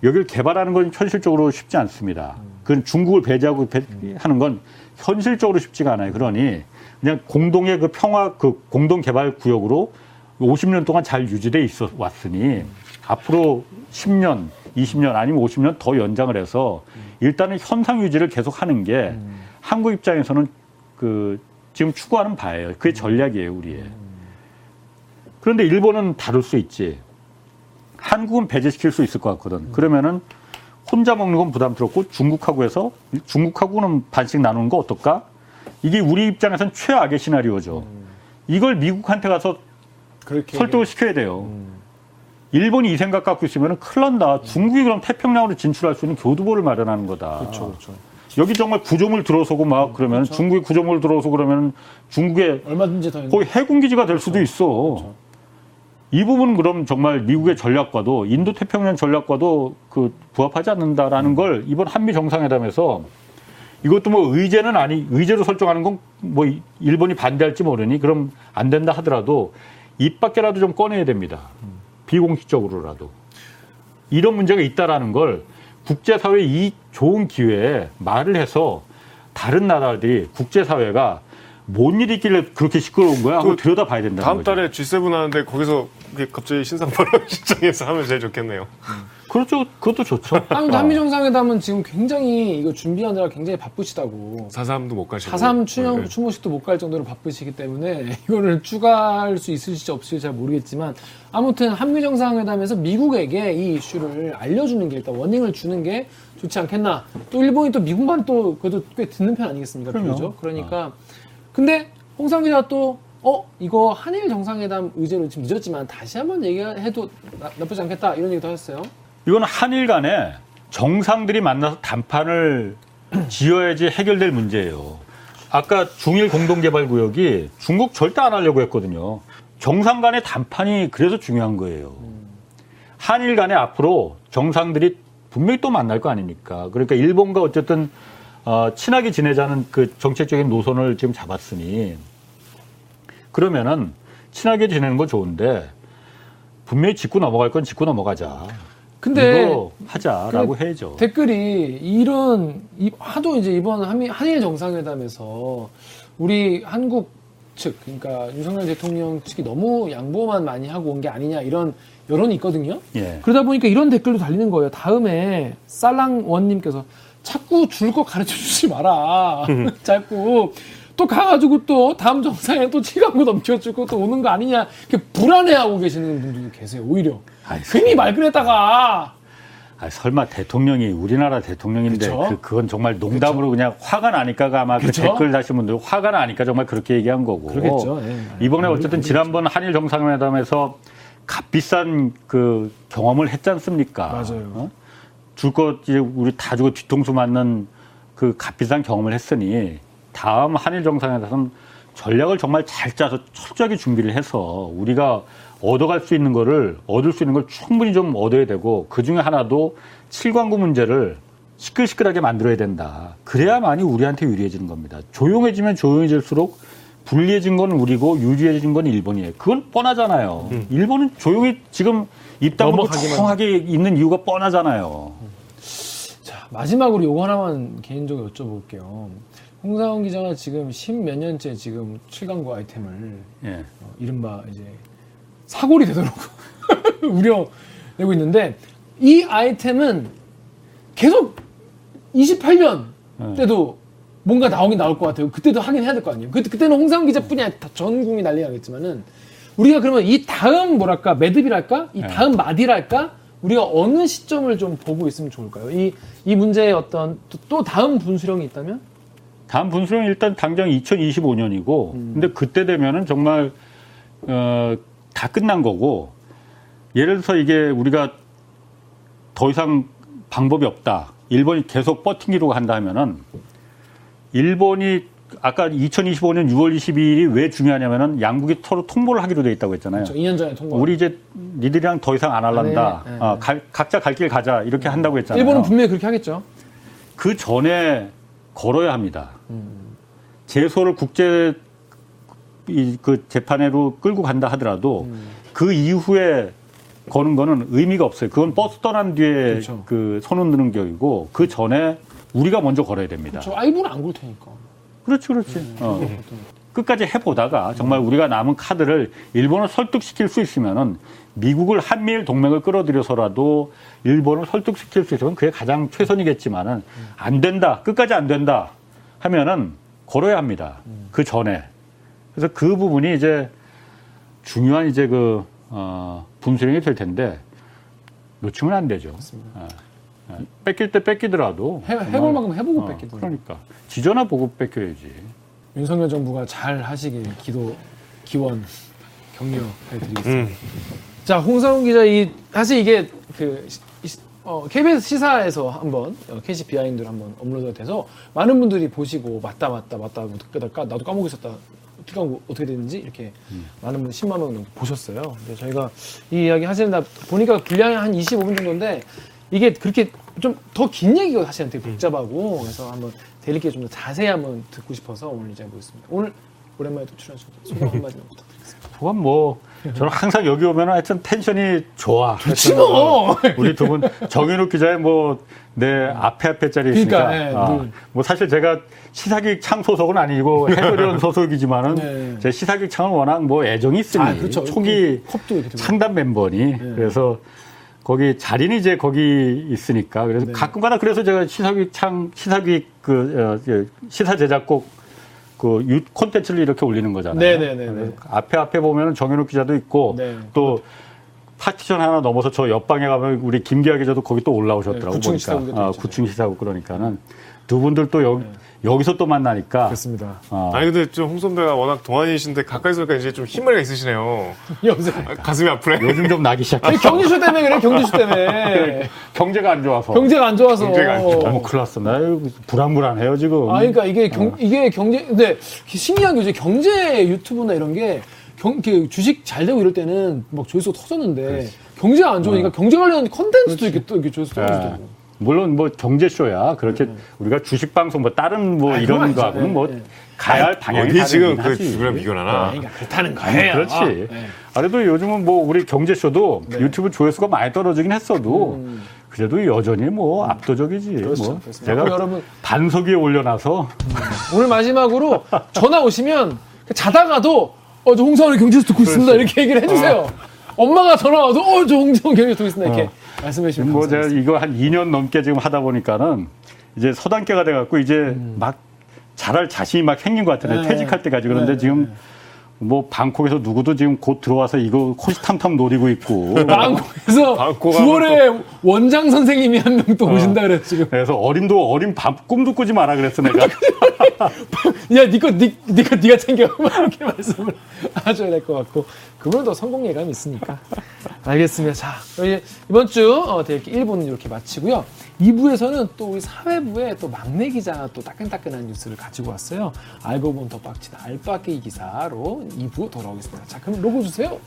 여기를 개발하는 건 현실적으로 쉽지 않습니다. 그건 중국을 배제하고 배- 하는 건 현실적으로 쉽지가 않아요. 그러니 그냥 공동의 그 평화 그 공동 개발 구역으로 50년 동안 잘 유지돼 있어 왔으니 앞으로 10년, 20년 아니면 50년 더 연장을 해서 일단은 현상 유지를 계속 하는 게 한국 입장에서는 그 지금 추구하는 바예요. 그게 전략이에요, 우리의. 그런데 일본은 다를 수 있지. 한국은 배제시킬 수 있을 것 같거든. 그러면은 혼자 먹는 건 부담스럽고 중국하고 해서 중국하고는 반씩 나누는 거 어떨까? 이게 우리 입장에서는 최악의 시나리오죠. 이걸 미국한테 가서 설득을 시켜야 돼요. 일본이 이 생각 갖고 있으면 큰일 난다. 중국이 그럼 태평양으로 진출할 수 있는 교두보를 마련하는 거다. 그렇죠, 그렇죠. 여기 정말 구조물 들어서고 막 그러면 중국이 구조물 들어서 그러면 중국의 얼마든지 더 거의 해군 기지가 될 수도 있어. 이 부분은 그럼 정말 미국의 전략과도 인도 태평양 전략과도 그 부합하지 않는다라는 걸 이번 한미 정상회담에서 이것도 뭐 의제는 아니 의제로 설정하는 건 뭐 일본이 반대할지 모르니 그럼 안 된다 하더라도 입 밖에라도 좀 꺼내야 됩니다. 비공식적으로라도 이런 문제가 있다라는 걸 국제사회 이 좋은 기회에 말을 해서 다른 나라들이 국제사회가 뭔 일이 있길래 그렇게 시끄러운 거야 하고 그 들여다 봐야 된다는 다음 거죠. 달에 G7 하는데 거기서 갑자기 신상발언 시장에서 하면 제일 좋겠네요. 그렇죠. 그것도 좋죠. 한미, 어. 한미 정상회담은 지금 굉장히 이거 준비하느라 굉장히 바쁘시다고. 사삼도 못 가시고. 사삼 추영, 네. 추모식도 못 갈 정도로 바쁘시기 때문에 이거를 추가할 수 있을지 없을지 잘 모르겠지만 아무튼 한미 정상회담에서 미국에게 이 이슈를 알려주는 게 일단 워닝을 주는 게 좋지 않겠나. 또 일본이 또 미국만 또 그래도 꽤 듣는 편 아니겠습니까? 비교적. 그러니까 근데 홍상 기자 또 어, 이거 한일 정상회담 의제로 지금 늦었지만 다시 한번 얘기해도 나, 나쁘지 않겠다 이런 얘기도 하셨어요. 이건 한일 간에 정상들이 만나서 담판을 지어야지 해결될 문제예요. 아까 중일 공동개발구역이 중국 절대 안 하려고 했거든요. 정상 간의 담판이 그래서 중요한 거예요. 한일 간에 앞으로 정상들이 분명히 또 만날 거 아닙니까? 그러니까 일본과 어쨌든 어, 친하게 지내자는 그 정책적인 노선을 지금 잡았으니 그러면은 친하게 지내는 건 좋은데 분명히 짚고 넘어갈 건 짚고 넘어가자. 근데 이거 하자라고 그 해야죠. 댓글이 이런 이- 하도 이제 이번 한일 정상회담에서 우리 한국 측 그러니까 윤석열 대통령 측이 너무 양보만 많이 하고 온 게 아니냐 이런 여론이 있거든요. 예. 그러다 보니까 이런 댓글도 달리는 거예요. 다음에 살랑 원님께서 자꾸 줄 거 가르쳐 주지 마라. 자꾸 또 가가지고 또 다음 정상에 또 치가고 넘겨주고 또 오는 거 아니냐. 이렇게 불안해하고 계시는 분들도 계세요. 오히려. 아이, 괜히 말 그랬다가 아, 설마 대통령이 우리나라 대통령인데 그쵸? 그, 그건 정말 농담으로 그냥 화가 나니까가 아마 그 그쵸? 댓글 다신 분들 화가 나니까 정말 그렇게 얘기한 거고. 그러겠죠. 예. 이번에 어쨌든 지난번 한일 정상회담에서 값비싼 그 경험을 했지 않습니까? 맞아요. 줄 것 이제 우리 다 주고 뒤통수 맞는 그 값비싼 경험을 했으니 다음 한일 정상회담은 전략을 정말 잘 짜서 철저하게 준비를 해서 우리가 얻어갈 수 있는 거를 얻을 수 있는 걸 충분히 좀 얻어야 되고 그 중에 하나도 칠광구 문제를 시끌시끌하게 만들어야 된다. 그래야만이 우리한테 유리해지는 겁니다. 조용해지면 조용해질수록 불리해진 건 우리고 유리해진 건 일본이에요. 그건 뻔하잖아요. 일본은 조용히 지금 입 다물고 넘어가기만 조용하게 있는 이유가 뻔하잖아요. 자, 마지막으로 요거 하나만 개인적으로 여쭤볼게요. 홍사원 기자가 지금 십몇 년째 지금 7강구 아이템을 예. 어, 이른바 이제 사골이 되도록 우려내고 있는데 이 아이템은 계속 28년 네. 때도 뭔가 나오긴 나올 것 같아요. 그때도 하긴 해야 될 거 아니에요. 그, 그때는 홍사원 기자뿐이 아니라 다전 국민이 난리 나겠지만은 우리가 그러면 이 다음 뭐랄까 매듭이랄까 이 네. 다음 마디랄까 우리가 어느 시점을 좀 보고 있으면 좋을까요? 이, 이 문제의 어떤 또, 또 다음 분수령이 있다면? 다음 분수령 일단 당장 2025년이고, 근데 그때 되면은 정말 어, 다 끝난 거고, 예를 들어서 이게 우리가 더 이상 방법이 없다. 일본이 계속 버팅기로 한다 하면은 일본이 아까 2025년 6월 22일이 왜 중요하냐면은 양국이 서로 통보를 하기로 돼 있다고 했잖아요. 저 2년 전에 통과. 우리 이제 니들이랑 더 이상 안 할란다. 네, 네, 어, 네. 갈- 각자 갈 길 가자. 이렇게 한다고 했잖아요. 일본은 분명히 그렇게 하겠죠. 그 전에 걸어야 합니다. 제소를 국제 이, 그 재판으로 끌고 간다 하더라도 그 이후에 거는 거는 의미가 없어요. 그건 버스 떠난 뒤에 그렇죠. 그 손흔 드는 격이고 그 전에 우리가 먼저 걸어야 됩니다. 저 아이브는 안 그럴 테니까. 그렇지, 그렇지. 어. 끝까지 해보다가 정말 우리가 남은 카드를 일본을 설득시킬 수 있으면은 미국을 한미일 동맹을 끌어들여서라도 일본을 설득시킬 수 있으면 그게 가장 최선이겠지만은 안 된다, 끝까지 안 된다 하면은 걸어야 합니다. 그 전에. 그래서 그 부분이 이제 중요한 이제 그, 어, 분수령이 될 텐데 놓치면 안 되죠. 어, 어, 뺏길 때 뺏기더라도. 해, 해볼 만큼 해보고 어, 뺏기든. 그러니까. 지전화 보고 뺏겨야지. 윤석열 정부가 잘 하시길 기도, 기원, 격려해드리겠습니다. 음. 자, 홍사훈 기자, 이, 사실 이게 그, 어, KBS 시사에서 한번, 어, KC 비하인드를 한번 업로드가 돼서 많은 분들이 보시고, 맞다, 맞다, 맞다, 뭐, 까 나도 까먹고 있었다. 어떻게, 어떻게 됐는지 이렇게 많은 분 10만 명 넘게 보셨어요. 근데 저희가 이 이야기 하시는다 보니까 분량이 한 25분 정도인데 이게 그렇게 좀 더 긴 얘기가 사실은 되게 복잡하고 그래서 한번 대리께 좀 더 자세히 한번 듣고 싶어서 오늘 이제 모였습니다. 오늘 오랜만에 또 출연하셔서 소감 한마디만 부탁드리겠습니다. 그건 뭐 저는 항상 여기 오면 하여튼 텐션이 좋아. 좋지 뭐! 우리 두 분 정인욱 기자의 뭐 내 앞에 앞에 자리 있으니까. 그러니까, 예, 아, 늘. 뭐 사실 제가 시사기획 창 소속은 아니고 해설위원 소속이지만은 네. 제 시사기획 창은 워낙 뭐 애정이 있으니 아, 그렇죠. 초기 들고. 창단 멤버니 그래서 거기 자리는 이제 거기 있으니까 그래서 네. 가끔가다 그래서 제가 시사기획 창 시사기획 그 어, 예, 시사 제작곡 그 유- 콘텐츠를 이렇게 올리는 거잖아요. 네네네네. 그래서 앞에 앞에 보면은 정현욱 기자도 있고 네. 또 파티션 하나 넘어서 저 옆방에 가면 우리 김기아 기자도 거기 또 올라오셨더라고 네, 구층 보니까 시사국에도 아. 구층 시사국 그러니까는 두 분들 또 여기 여기서 또 만나니까 그렇습니다. 어, 아니 근데 좀 홍 선배가 워낙 동안이신데 가까이서 보니까 이제 좀 힘을 있으시네요. 여보세요. 아, 가슴이 아프네. 요즘 좀 나기 시작했어. 경제쇼 때문에 그래, 경제쇼 때문에. 경제가 안 좋아서. 경제가 안 좋아서. 경제가 안 너무 큰일 났어. 나 불안불안해요 지금. 아, 그러니까 이게 경, 이게 경제, 근데 신기한 게 이제 경제 유튜브나 이런 게 경, 주식 잘 되고 이럴 때는 막 조회수가 터졌는데 경제가 안 좋으니까 경제 관련 컨텐츠도 이렇게 또 이렇게 조회수 예. 떨어지더라고. 물론 뭐 경제쇼야 그렇게 우리가 주식 방송 뭐 다른 뭐 아, 이런. 거하고는 뭐 예, 예. 가야 할 방향이 어디 지금 그. 누구랑 비교를 하나? 그러니까 그렇다는 거예요. 그렇지. 아, 네. 그래도 요즘은 뭐 우리 경제쇼도 유튜브 조회수가 많이 떨어지긴 했어도 그래도 여전히 뭐 압도적이지. 음. 그렇죠. 뭐 그렇습니다. 제가 여러분 반석 위에 올려놔서 오늘 마지막으로 전화 오시면 자다가도 어, 저 홍성훈 경제에서 듣고 있습니다. 이렇게 얘기를 해주세요. 엄마가 전화 와도 어, 저 홍성훈 경제에서 듣고 있습니다. 이렇게 말씀해 주시면 뭐 제가. 이거 한 2년 넘게 지금 하다 보니까는 이제 서당계가 돼갖고 이제 음. 막 잘할 자신이 막 생긴 것 같은데 네. 퇴직할 때까지 그런데 네, 지금 뭐 방콕에서 누구도 지금 곧 들어와서 이거 호시탐탐 노리고 있고 방콕에서 방콕 9월에 원장 선생님이 한 명 또 오신다 그래서 지금 그래서 어림도 어린 밤 꿈도 꾸지 마라 그랬어 내가 야, 니거, 니, 니가, 니가 챙겨. 막 이렇게 말씀을 하셔야 될 것 같고. 그분은 더 성공 예감이 있으니까. 알겠습니다. 자, 이번 주, 어, 대기 1부는 이렇게 마치고요. 2부에서는 또 우리 사회부의 또 막내 기자가 또 따끈따끈한 뉴스를 가지고 왔어요. 알고 보면 더 빡치다 알바끼 기사로 2부 돌아오겠습니다. 자, 그럼 로고 주세요.